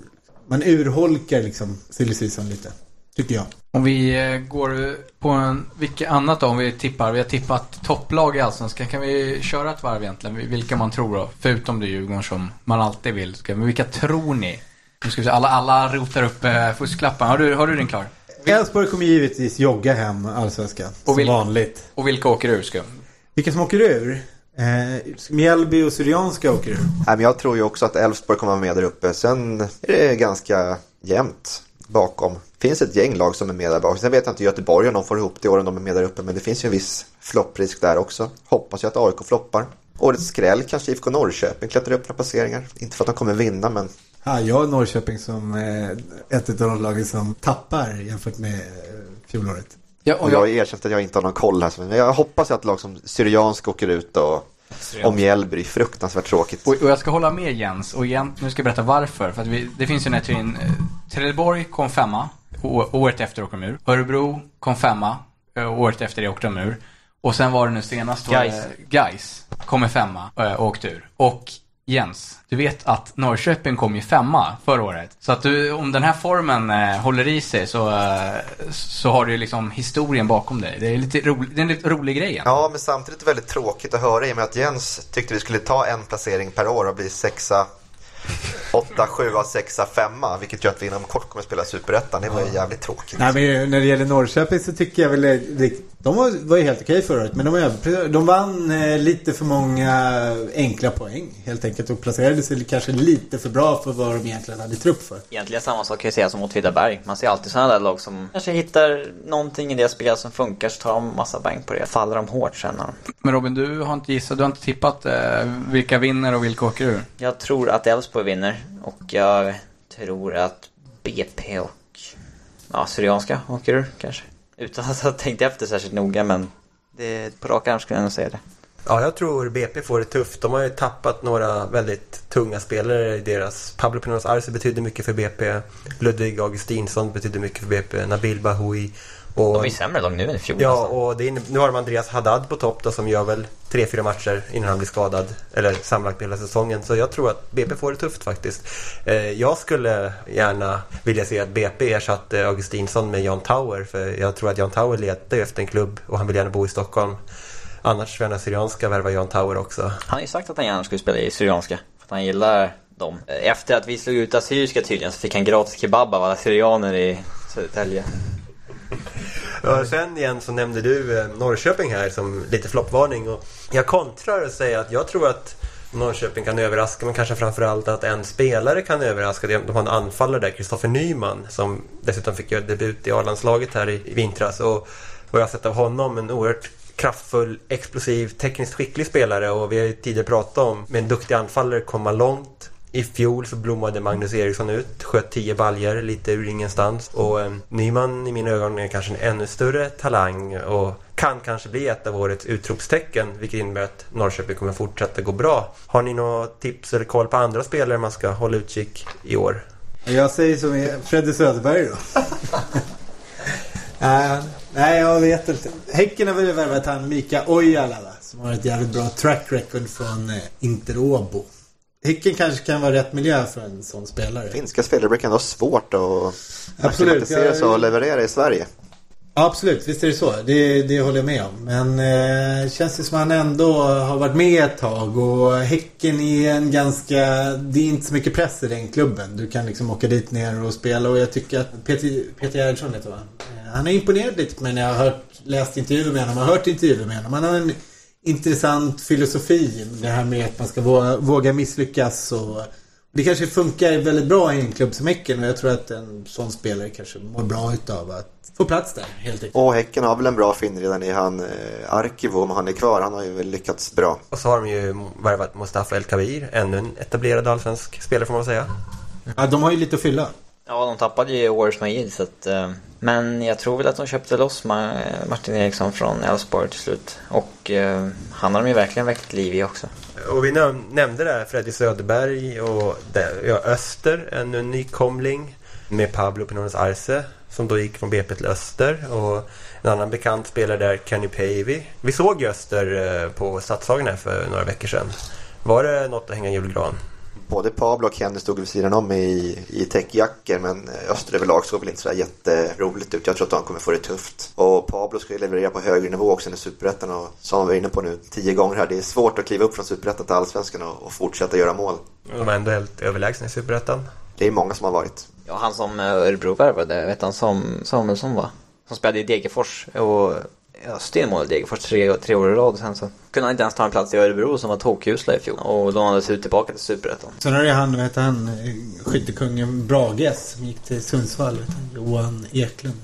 Man urholkar liksom silly lite. Tycker jag. Om vi eh, går på en, vilket annat då om vi tippar? Vi har tippat topplag i Allsvenskan. Kan vi köra ett varv egentligen? Vilka man tror då? Förutom det Djurgården som man alltid vill. Men vilka tror ni? Nu ska vi se, alla, alla rotar upp eh, fusklappen. Har du, har du din klar? Elfsborg kommer givetvis jogga hem Allsvenskan. Som vanligt. Och vilka åker ur? Ska? Vilka som åker ur? Eh, Mjällby och Syrianska åker ur. Nej, men jag tror ju också att Elfsborg kommer med där uppe. Sen är det ganska jämnt bakom. Det finns ett gäng lag som är med där bakom. Sen vet jag inte Göteborg om de får ihop det i år om de är med där uppe. Men det finns ju en viss flopprisk där också. Hoppas jag att AIK floppar. Årets skräll kanske IFK Norrköping klättrar upp några placeringar. Inte för att de kommer vinna men Ja, jag har Norrköping som eh, ett av de lagen som tappar jämfört med eh, fjolåret. Ja, och jag har erkänt att jag inte har någon koll här. Men jag hoppas att lag som Syriansk åker ut och om Mjällby. Fruktansvärt tråkigt. Och, och jag ska hålla med Jens. Och igen, nu ska jag berätta varför. För att vi, det finns ju den här teorin. eh, Trelleborg kom femma. Året efter åkte de ur. Örebro kom femma. eh, Året efter det åkte de ur. Och sen var det nu senast. var det Gais. Gais kom i femma eh, och åkte ur. Och Jens, du vet att Norrköping kom ju femma förra året. Så att du, om den här formen eh, håller i sig så, eh, så har du ju liksom historien bakom dig. Det är, lite rolig, det är en lite rolig grej. egentligen. Ja, men samtidigt väldigt tråkigt att höra i och med att Jens tyckte vi skulle ta en placering per år och bli sexa, åtta, sjua, sexa, femma. Vilket gör att vi inom kort kommer att spela Superettan. Det var ju jävligt tråkigt. Nej, men när det gäller Norrköping så tycker jag väl det, de var, var ju helt okej förra året. Men de, över- de vann eh, lite för många enkla poäng helt enkelt. Och placerade sig kanske lite för bra för vad de egentligen hade trupp för. Egentligen samma sak kan jag säga som Åtvidaberg. Man ser alltid sådana där lag som kanske hittar någonting i deras spel som funkar så tar de massa bang på det. Faller de hårt sen. Men Robin, du har inte gissat, du har inte tippat eh, vilka vinner och vilka åker ur? Jag tror att Elfsborg vinner och jag tror att BP och ja, Syrianska åker ur kanske. Utan att ha tänkt efter särskilt noga men det, på rak arm skulle jag nog säga det. Ja, jag tror BP får det tufft. De har ju tappat några väldigt tunga spelare i deras... Pablo Pinos Arce betydde mycket för BP. Ludvig Augustinsson betydde mycket för BP. Nabil Bahoui. Och... De är sämre lag nu än i fjol Ja, nästan. och är, nu har de Andreas Haddad på topp då, som gör väl tre, fyra matcher innan han blir skadad. Eller sammanlagt hela säsongen. Så jag tror att BP får det tufft faktiskt. Eh, jag skulle gärna vilja se att BP ersatte Augustinsson med Jan Tauer. För jag tror att Jan Tauer letar efter en klubb och han vill gärna bo i Stockholm. Annars jag Syrianska värva Jan Tauer också. Han har ju sagt att han gärna skulle spela i Syrianska. För att han gillar dem. Efter att vi slog ut Assyriska tydligen så fick han gratis kebab av alla syrianer i Södertälje. Ja, sen igen så nämnde du eh, Norrköping här som lite floppvarning. Och jag kontrar och säger att jag tror att Norrköping kan överraska men kanske framförallt att en spelare kan överraska. De har en anfallare där, Kristoffer Nyman, som dessutom fick göra debut i A-landslaget här i, i vintras. Och vad jag har sett av honom, en oerhört kraftfull, explosiv, tekniskt skicklig spelare och vi har ju tidigare pratat om med en duktig anfallare komma långt. I fjol så blommade Magnus Eriksson ut, sköt 10 baljer lite ur ingenstans. Och eh, Nyman i mina ögon är kanske en ännu större talang och kan kanske bli ett av årets utropstecken. Vilket innebär att Norrköping kommer fortsätta gå bra. Har ni några tips eller koll på andra spelare man ska hålla utkik i år? Jag säger som är Freddy Söderberg då. Eh, nej, jag vet inte. Häcken har väl värvat han Mika Ojala va? Som har ett jävligt bra track record från eh, Inter Åbo. Häcken kanske kan vara rätt miljö för en sån spelare. Finska spelare brukar ändå ha svårt att Absolut, acklimatisera sig och leverera i Sverige. Ja, absolut, visst är det så. Det, det håller jag med om. Men eh, känns det som att han ändå har varit med ett tag och Häcken är en ganska... Det är inte så mycket press i den klubben. Du kan liksom åka dit ner och spela och jag tycker att Peter, Peter Gerhardsson heter va? Han har imponerat lite på mig när jag har hört, läst intervjuer med honom, har hört intervjuer med honom. Han har en intressant filosofi. Det här med att man ska våga, våga misslyckas och det kanske funkar väldigt bra i en klubb som Häcken och jag tror att en sån spelare kanske mår bra utav att få plats där helt enkelt. Och Häcken har väl en bra fin redan i han eh, Arkivo om han är kvar. Han har ju väl lyckats bra. Och så har de ju värvat Mustafa El Kabir, ännu en etablerad allsvensk spelare får man säga. Ja, de har ju lite att fylla. Ja, de tappade ju Åres Majid så att, eh, men jag tror väl att de köpte loss Martin Eriksson från Elfsborg till slut. Och eh, han har de ju verkligen väckt liv i också. Och vi näm- nämnde där Freddy Söderberg och där, ja, Öster, en en nykomling med Pablo Pinones Arce som då gick från BP till Öster och en annan bekant spelare där, Kenny Pavey. Vi såg ju Öster eh, på Stadshagen här för några veckor sedan. Var det något att hänga i julgran? Både Pablo och Kenny stod vid sidan om i, i täckjackor men Öster överlag såg väl inte så där jätteroligt ut. Jag tror att de kommer få det tufft. Och Pablo ska ju leverera på högre nivå också i Superettan och som vi var inne på nu tio gånger här. Det är svårt att kliva upp från Superettan till Allsvenskan och, och fortsätta göra mål. De är ändå helt överlägsna i Superettan. Det är många som har varit. Ja, han som eh, Örebro värvade, vet han som Samuelsson va? Som spelade i Degerfors och Mål i Degerfors tre, tre år i rad. Sen så kunde han inte ens ta en plats i Örebro som var tokhusla i fjol. Och då lånades ut tillbaka till Superettan. Sen har det han, vad heter han, skyttekungen Brages som gick till Sundsvall. Johan Eklund.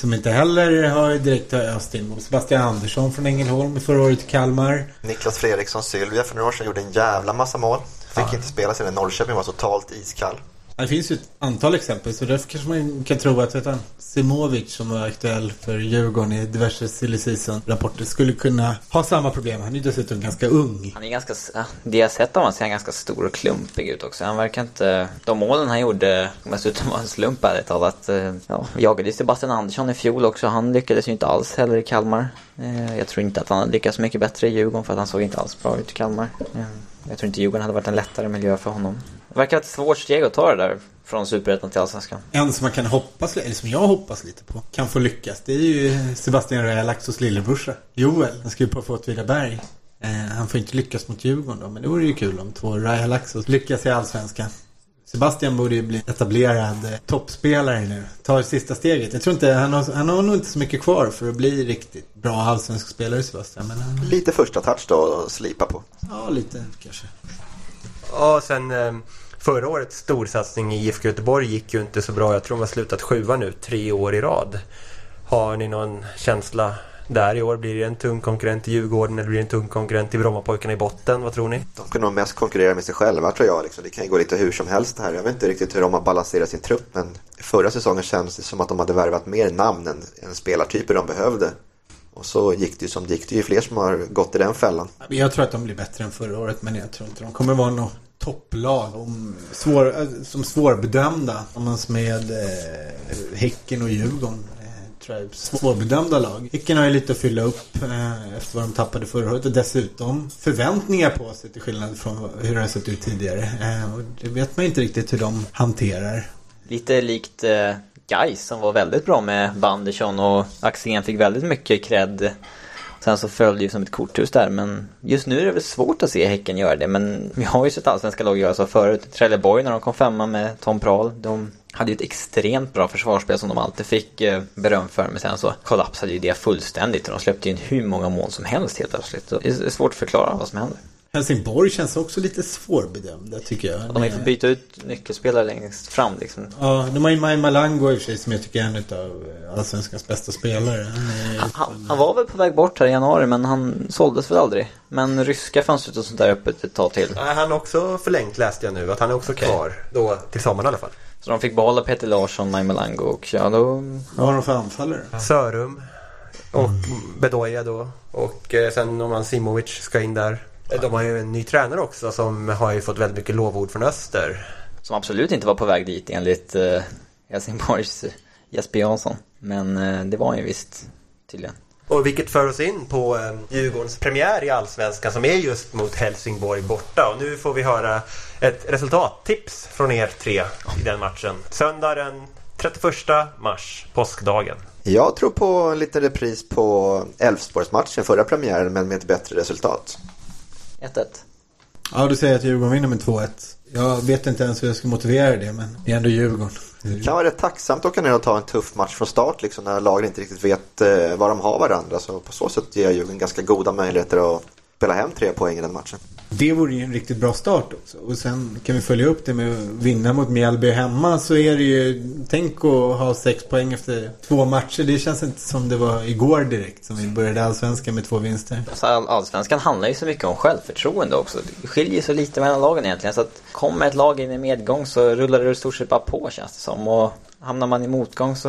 Som inte heller har direkt öst in mål. Sebastian Andersson från Ängelholm förra året i Kalmar. Niklas Fredriksson Sylvia för några år sedan gjorde en jävla massa mål. Fick inte spela sedan Norrköping var totalt iskall. Det finns ju ett antal exempel så därför kanske man kan tro att han, Simovic som var aktuell för Djurgården i diverse silly season rapporter skulle kunna ha samma problem. Han är ju dessutom ganska ung. Han är ganska, det jag sett av honom ser han ganska stor och klumpig ut också. Han verkar inte, de målen han gjorde mest ut att en slump ärligt talat. Eh, ja, jagade ju Sebastian Andersson i fjol också. Han lyckades ju inte alls heller i Kalmar. Eh, jag tror inte att han hade lyckats mycket bättre i Djurgården för att han såg inte alls bra ut i Kalmar. Eh, jag tror inte Djurgården hade varit en lättare miljö för honom. Det verkar vara ett svårt steg att ta det där från Superettan till Allsvenskan. En som man kan hoppas, eller som jag hoppas lite på, kan få lyckas. Det är ju Sebastian Röjalaxos lillebrorsa. Joel. Han ska ju på få Åtvidaberg. Eh, han får inte lyckas mot Djurgården då, men det vore ju kul om två Röjalaxos lyckas i Allsvenskan. Sebastian borde ju bli etablerad eh, toppspelare nu. Tar sista steget. Jag tror inte, han har, han har nog inte så mycket kvar för att bli riktigt bra allsvensk spelare Sebastian. Men han, Lite första touch då att slipa på. ja, lite kanske. Och sen eh, förra årets storsatsning i IFK Göteborg gick ju inte så bra. Jag tror de har slutat sjua nu tre år i rad. Har ni någon känsla där i år? Blir det en tung konkurrent till Djurgården eller blir det en tung konkurrent till Brommapojkarna i botten? Vad tror ni? De kan nog mest konkurrera med sig själva tror jag. Liksom. Det kan ju gå lite hur som helst det här. Jag vet inte riktigt hur de har balanserat sin trupp men förra säsongen känns det som att de hade värvat mer namn än, än spelartyper de behövde. Och så gick det ju som det gick. Det är ju fler som har gått i den fällan. Jag tror att de blir bättre än förra året men jag tror inte de kommer vara något topplag. Om svår, eh, som svårbedömda. Tillsammans med eh, Häcken och Djurgården. Eh, tror jag, svårbedömda lag. Häcken har ju lite att fylla upp eh, efter vad de tappade förra året. Och dessutom förväntningar på sig till skillnad från hur det har sett ut tidigare. Eh, och det vet man inte riktigt hur de hanterar. Lite likt eh, Gais som var väldigt bra med Bandersson och Axén fick väldigt mycket cred. Sen så föll det ju som ett korthus där men just nu är det väl svårt att se Häcken göra det men vi har ju sett allsvenska lag göra så förut. Trelleborg när de kom femma med Tom Prahl. De hade ju ett extremt bra försvarsspel som de alltid fick eh, beröm för men sen så kollapsade ju det fullständigt och de släppte in hur många mål som helst helt plötsligt. Så Det är svårt att förklara vad som händer. Helsingborg känns också lite svårbedömda tycker jag. De har ju fått byta ut nyckelspelare längst fram liksom. Ja, de har ju Maj Malango i och för sig som jag tycker är en av allsvenskans bästa spelare. Han Han, han var väl på väg bort här i januari men han såldes väl aldrig. Men ryska fanns och sånt där öppet ett tag till. Nej, Han har också förlängt läste jag nu. Att han är också kvar. Då till sommaren i alla fall. Så de fick behålla Peter Larsson, Maj Malango och ja då... Vad har de för anfallare? Sörum och Bedoya då. Och eh, sen om man Simovic ska in där. Eh, De har ju en ny tränare också som har ju fått väldigt mycket lovord från Öster. Som absolut inte var på väg dit enligt eh, Helsingborgs eh, Jesper Jansson. Men eh, det var han ju visst tydligen. Och vilket för oss in på eh, Djurgårdens premiär i Allsvenskan som är just mot Helsingborg borta. Och nu får vi höra ett resultattips från er tre i den matchen. Söndag den 31 mars, påskdagen. Jag tror på en liten repris på Elfsborgsmatchen, förra premiären, men med ett bättre resultat. 1-1. Ja, du säger att Djurgården vinner med 2-1. Jag vet inte ens hur jag ska motivera det, men det är ändå Djurgården. Det kan vara rätt tacksamt att åka ner och ta en tuff match från start liksom, när lagen inte riktigt vet eh, var de har varandra. Så på så sätt ger Djurgården ganska goda möjligheter att spela hem tre poäng i den matchen. Det vore ju en riktigt bra start också. Och sen kan vi följa upp det med att vinna mot Mjällby hemma så är det ju... Tänk att ha sex poäng efter två matcher. Det känns inte som det var igår direkt som vi började allsvenskan med två vinster. Så all- allsvenskan handlar ju så mycket om självförtroende också. Det skiljer så lite mellan lagen egentligen. Så att kommer ett lag in i medgång så rullar det i stort sett bara på känns det som. Och hamnar man i motgång så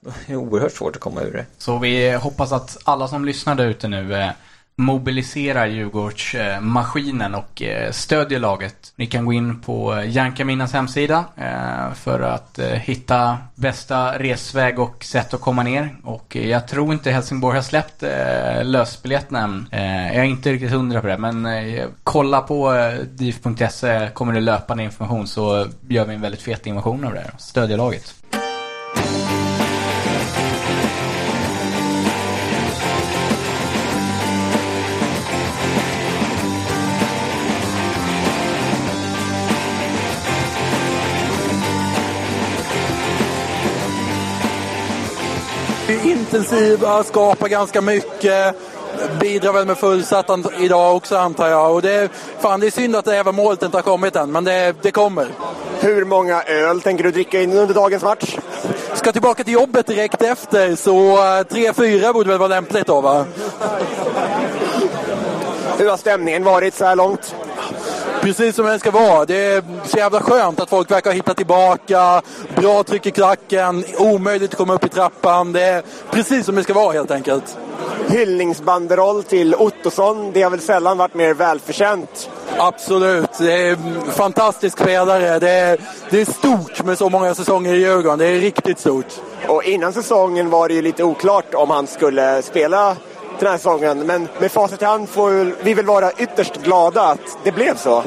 då är det oerhört svårt att komma ur det. Så vi hoppas att alla som lyssnar där ute nu eh, mobiliserar Djurgårdsmaskinen och eh, stödjer laget. Ni kan gå in på eh, Jankaminas hemsida eh, för att hitta bästa resväg och sätt att komma ner. Och jag tror inte Helsingborg har släppt lösbiljetterna lösbiljetten än. Jag är inte riktigt hundra på det, men kolla på div.se dif.se kommer det löpande information så gör vi en väldigt fet invasion av det här. Stödjer laget. Intensiva, skapar ganska mycket. Bidrar väl med fullsatt idag också antar jag. Och det, är, fan, det är synd att det även målet inte har kommit än, men det, det kommer. Hur många öl tänker du dricka in under dagens match? Ska tillbaka till jobbet direkt efter, så eh, tre fyra borde väl vara lämpligt då va? Hur har stämningen varit så här långt? Precis som den ska vara. Det är så jävla skönt att folk verkar ha hittat tillbaka. Bra tryck i klacken, omöjligt att komma upp i trappan. Det är precis som det ska vara helt enkelt. Hyllningsbanderoll till Ottosson, det har väl sällan varit mer välförtjänt. Absolut. Det är fantastisk spelare. Det är, det är stort med så många säsonger i Djurgården. Det är riktigt stort. Och innan säsongen var det ju lite oklart om han skulle spela den här säsongen. Men med facit i hand får vi väl vara ytterst glada att det blev så.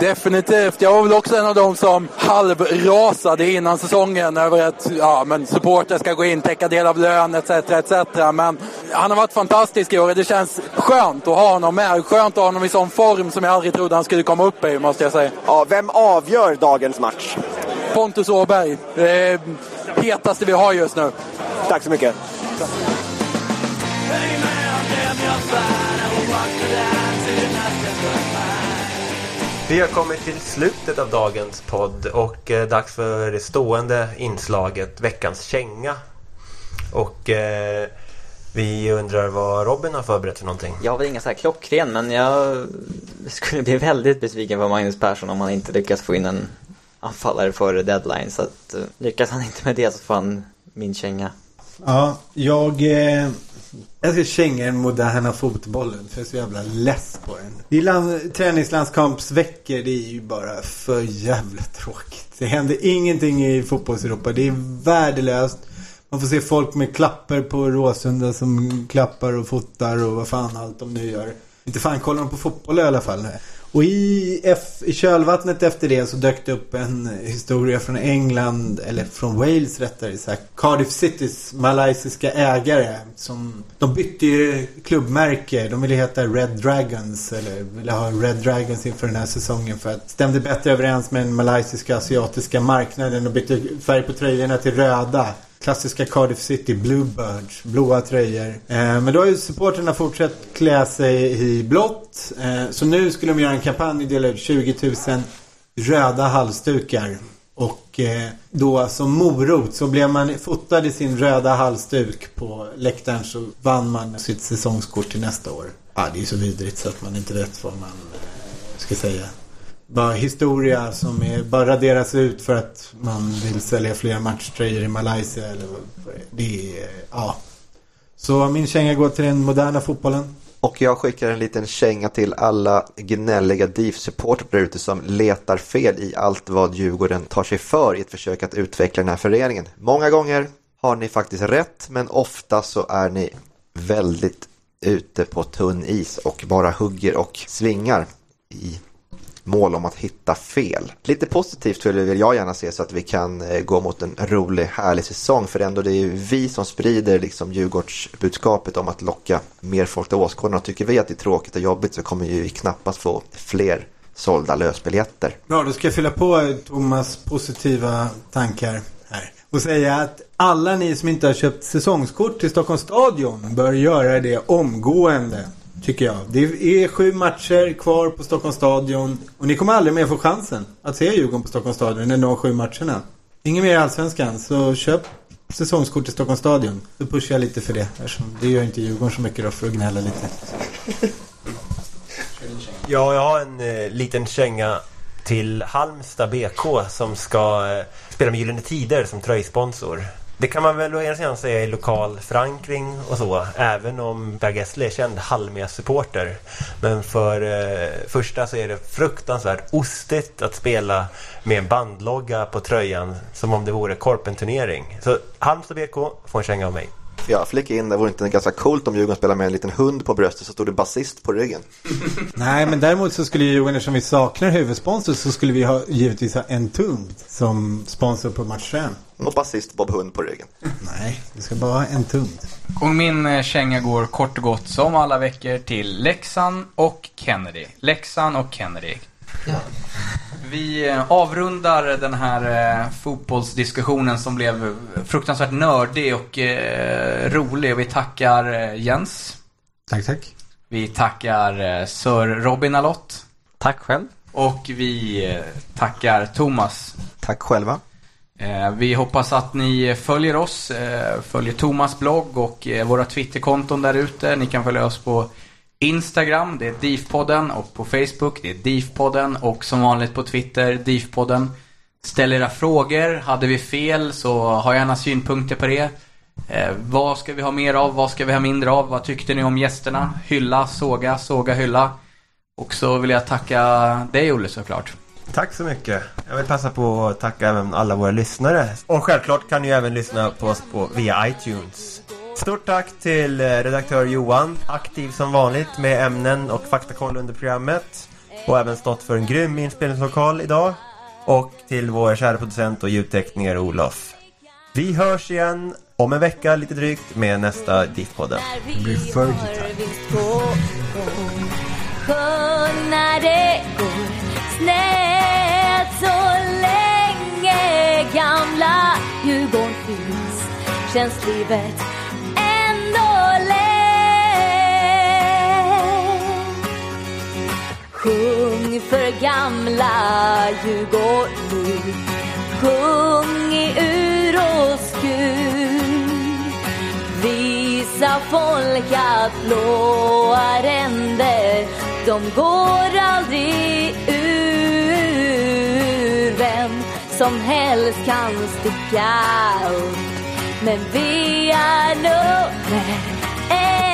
Definitivt. Jag var väl också en av dem som halvrasade innan säsongen över att ja, men supporter ska gå in, täcka del av lön etc. etc. Men han har varit fantastisk i år det känns skönt att ha honom med. Skönt att ha honom i sån form som jag aldrig trodde han skulle komma upp i, måste jag säga. Ja, vem avgör dagens match? Pontus Åberg. Det hetaste vi har just nu. Tack så mycket. Vi har kommit till slutet av dagens podd och eh, dags för det stående inslaget Veckans känga. Och eh, vi undrar vad Robin har förberett för någonting. Jag har väl inga så här klockren men jag skulle bli väldigt besviken på Magnus Persson om han inte lyckas få in en anfallare före deadline. Så att, eh, lyckas han inte med det så får han min känga. Ja, jag... Eh, jag ska känga den moderna fotbollen för jag är så jävla less på den. Det är land, träningslandskampsveckor, det är ju bara för jävla tråkigt. Det händer ingenting i fotbollseuropa, Det är värdelöst. Man får se folk med klapper på Råsunda som klappar och fotar och vad fan allt de nu gör. Inte fan kollar de på fotboll i alla fall. Och i, F, i kölvattnet efter det så dök det upp en historia från England, eller från Wales rättare sagt. Cardiff Citys malaysiska ägare. Som, de bytte ju klubbmärke. De ville heta Red Dragons, eller ville ha Red Dragons inför den här säsongen. För att det stämde bättre överens med den malaysiska asiatiska marknaden. Och bytte färg på tröjorna till röda. Klassiska Cardiff City Bluebirds, blåa tröjor. Eh, men då har ju supporterna fortsatt klä sig i blått. Eh, så nu skulle de göra en kampanj och dela ut 20 000 röda halsdukar. Och eh, då som morot så blev man fotad i sin röda halsduk på läktaren så vann man sitt säsongskort till nästa år. Ja, det är så vidrigt så att man inte vet vad man eh, ska säga. Bara historia som är, bara raderas ut för att man vill sälja fler matchtröjor i Malaysia eller det är, ja. Så min känga går till den moderna fotbollen. Och jag skickar en liten känga till alla gnälliga DIF-supportrar där ute som letar fel i allt vad Djurgården tar sig för i ett försök att utveckla den här föreningen. Många gånger har ni faktiskt rätt men ofta så är ni väldigt ute på tunn is och bara hugger och svingar i mål om att hitta fel. Lite positivt vill jag gärna se så att vi kan eh, gå mot en rolig, härlig säsong. För ändå det är ju vi som sprider liksom Djurgårdsbudskapet om att locka mer folk till åskådarna. Och tycker vi att det är tråkigt och jobbigt så kommer ju vi knappast få fler sålda lösbiljetter. Bra, då ska jag fylla på eh, Thomas positiva tankar här. Och säga att alla ni som inte har köpt säsongskort till Stockholms stadion bör göra det omgående. Tycker jag. Det är sju matcher kvar på Stockholms stadion. Och ni kommer aldrig mer få chansen att se Djurgården på Stockholms stadion än de sju matcherna. Inget mer i Allsvenskan. Så köp säsongskort till Stockholms stadion. Då pushar jag lite för det. Det gör inte Djurgården så mycket då för att gnälla lite. Ja, jag har en eh, liten känga till Halmstad BK som ska eh, spela med Gyllene Tider som tröjsponsor. Det kan man väl å ena sidan säga är lokal förankring och så, även om Per Gessle är känd Halmia-supporter. Men för eh, första så är det fruktansvärt ostigt att spela med en bandlogga på tröjan som om det vore korpenturnering. Så Halmstad BK får en känga av mig. Jag flickar in, det vore inte ganska coolt om Djurgården spelade med en liten hund på bröstet så stod det basist på ryggen. Nej, men däremot så skulle Djurgården, eftersom vi saknar huvudsponsor, så skulle vi ha, givetvis ha en tumt som sponsor på matchen. Och basist Bob Hund på ryggen. Nej, vi ska bara ha en tumt. Och min eh, känga går kort och gott som alla veckor till Leksand och Kennedy. Leksand och Kennedy. Vi eh, avrundar den här eh, fotbollsdiskussionen som blev fruktansvärt nördig och eh, rolig. Vi tackar eh, Jens. Tack, tack. Vi tackar eh, Sir Robin Alott. Tack själv. Och vi eh, tackar Thomas. Tack själva. Vi hoppas att ni följer oss, följer Thomas blogg och våra Twitterkonton där ute. Ni kan följa oss på Instagram, det är DIF-podden och på Facebook, det är DIF-podden och som vanligt på Twitter, DIF-podden. Ställ era frågor, hade vi fel så ha gärna synpunkter på det. Eh, vad ska vi ha mer av, vad ska vi ha mindre av, vad tyckte ni om gästerna? Hylla, såga, såga, hylla. Och så vill jag tacka dig Olle såklart. Tack så mycket. Jag vill passa på att tacka även alla våra lyssnare. Och självklart kan ni även lyssna på oss på, via iTunes. Stort tack till eh, redaktör Johan, aktiv som vanligt med ämnen och faktakoll under programmet. Och även stått för en grym inspelningslokal idag. Och till vår kära producent och ljudtekniker Olof. Vi hörs igen om en vecka lite drygt med nästa DIF-podden. Det blir för när det går snett så länge gamla Djurgården finns känns livet Sjung för gamla Djurgården nu. Sjung i ur och skur. Visa folk att blåa ränder, de går aldrig ur. Vem som helst kan sticka upp, men vi är nummer ett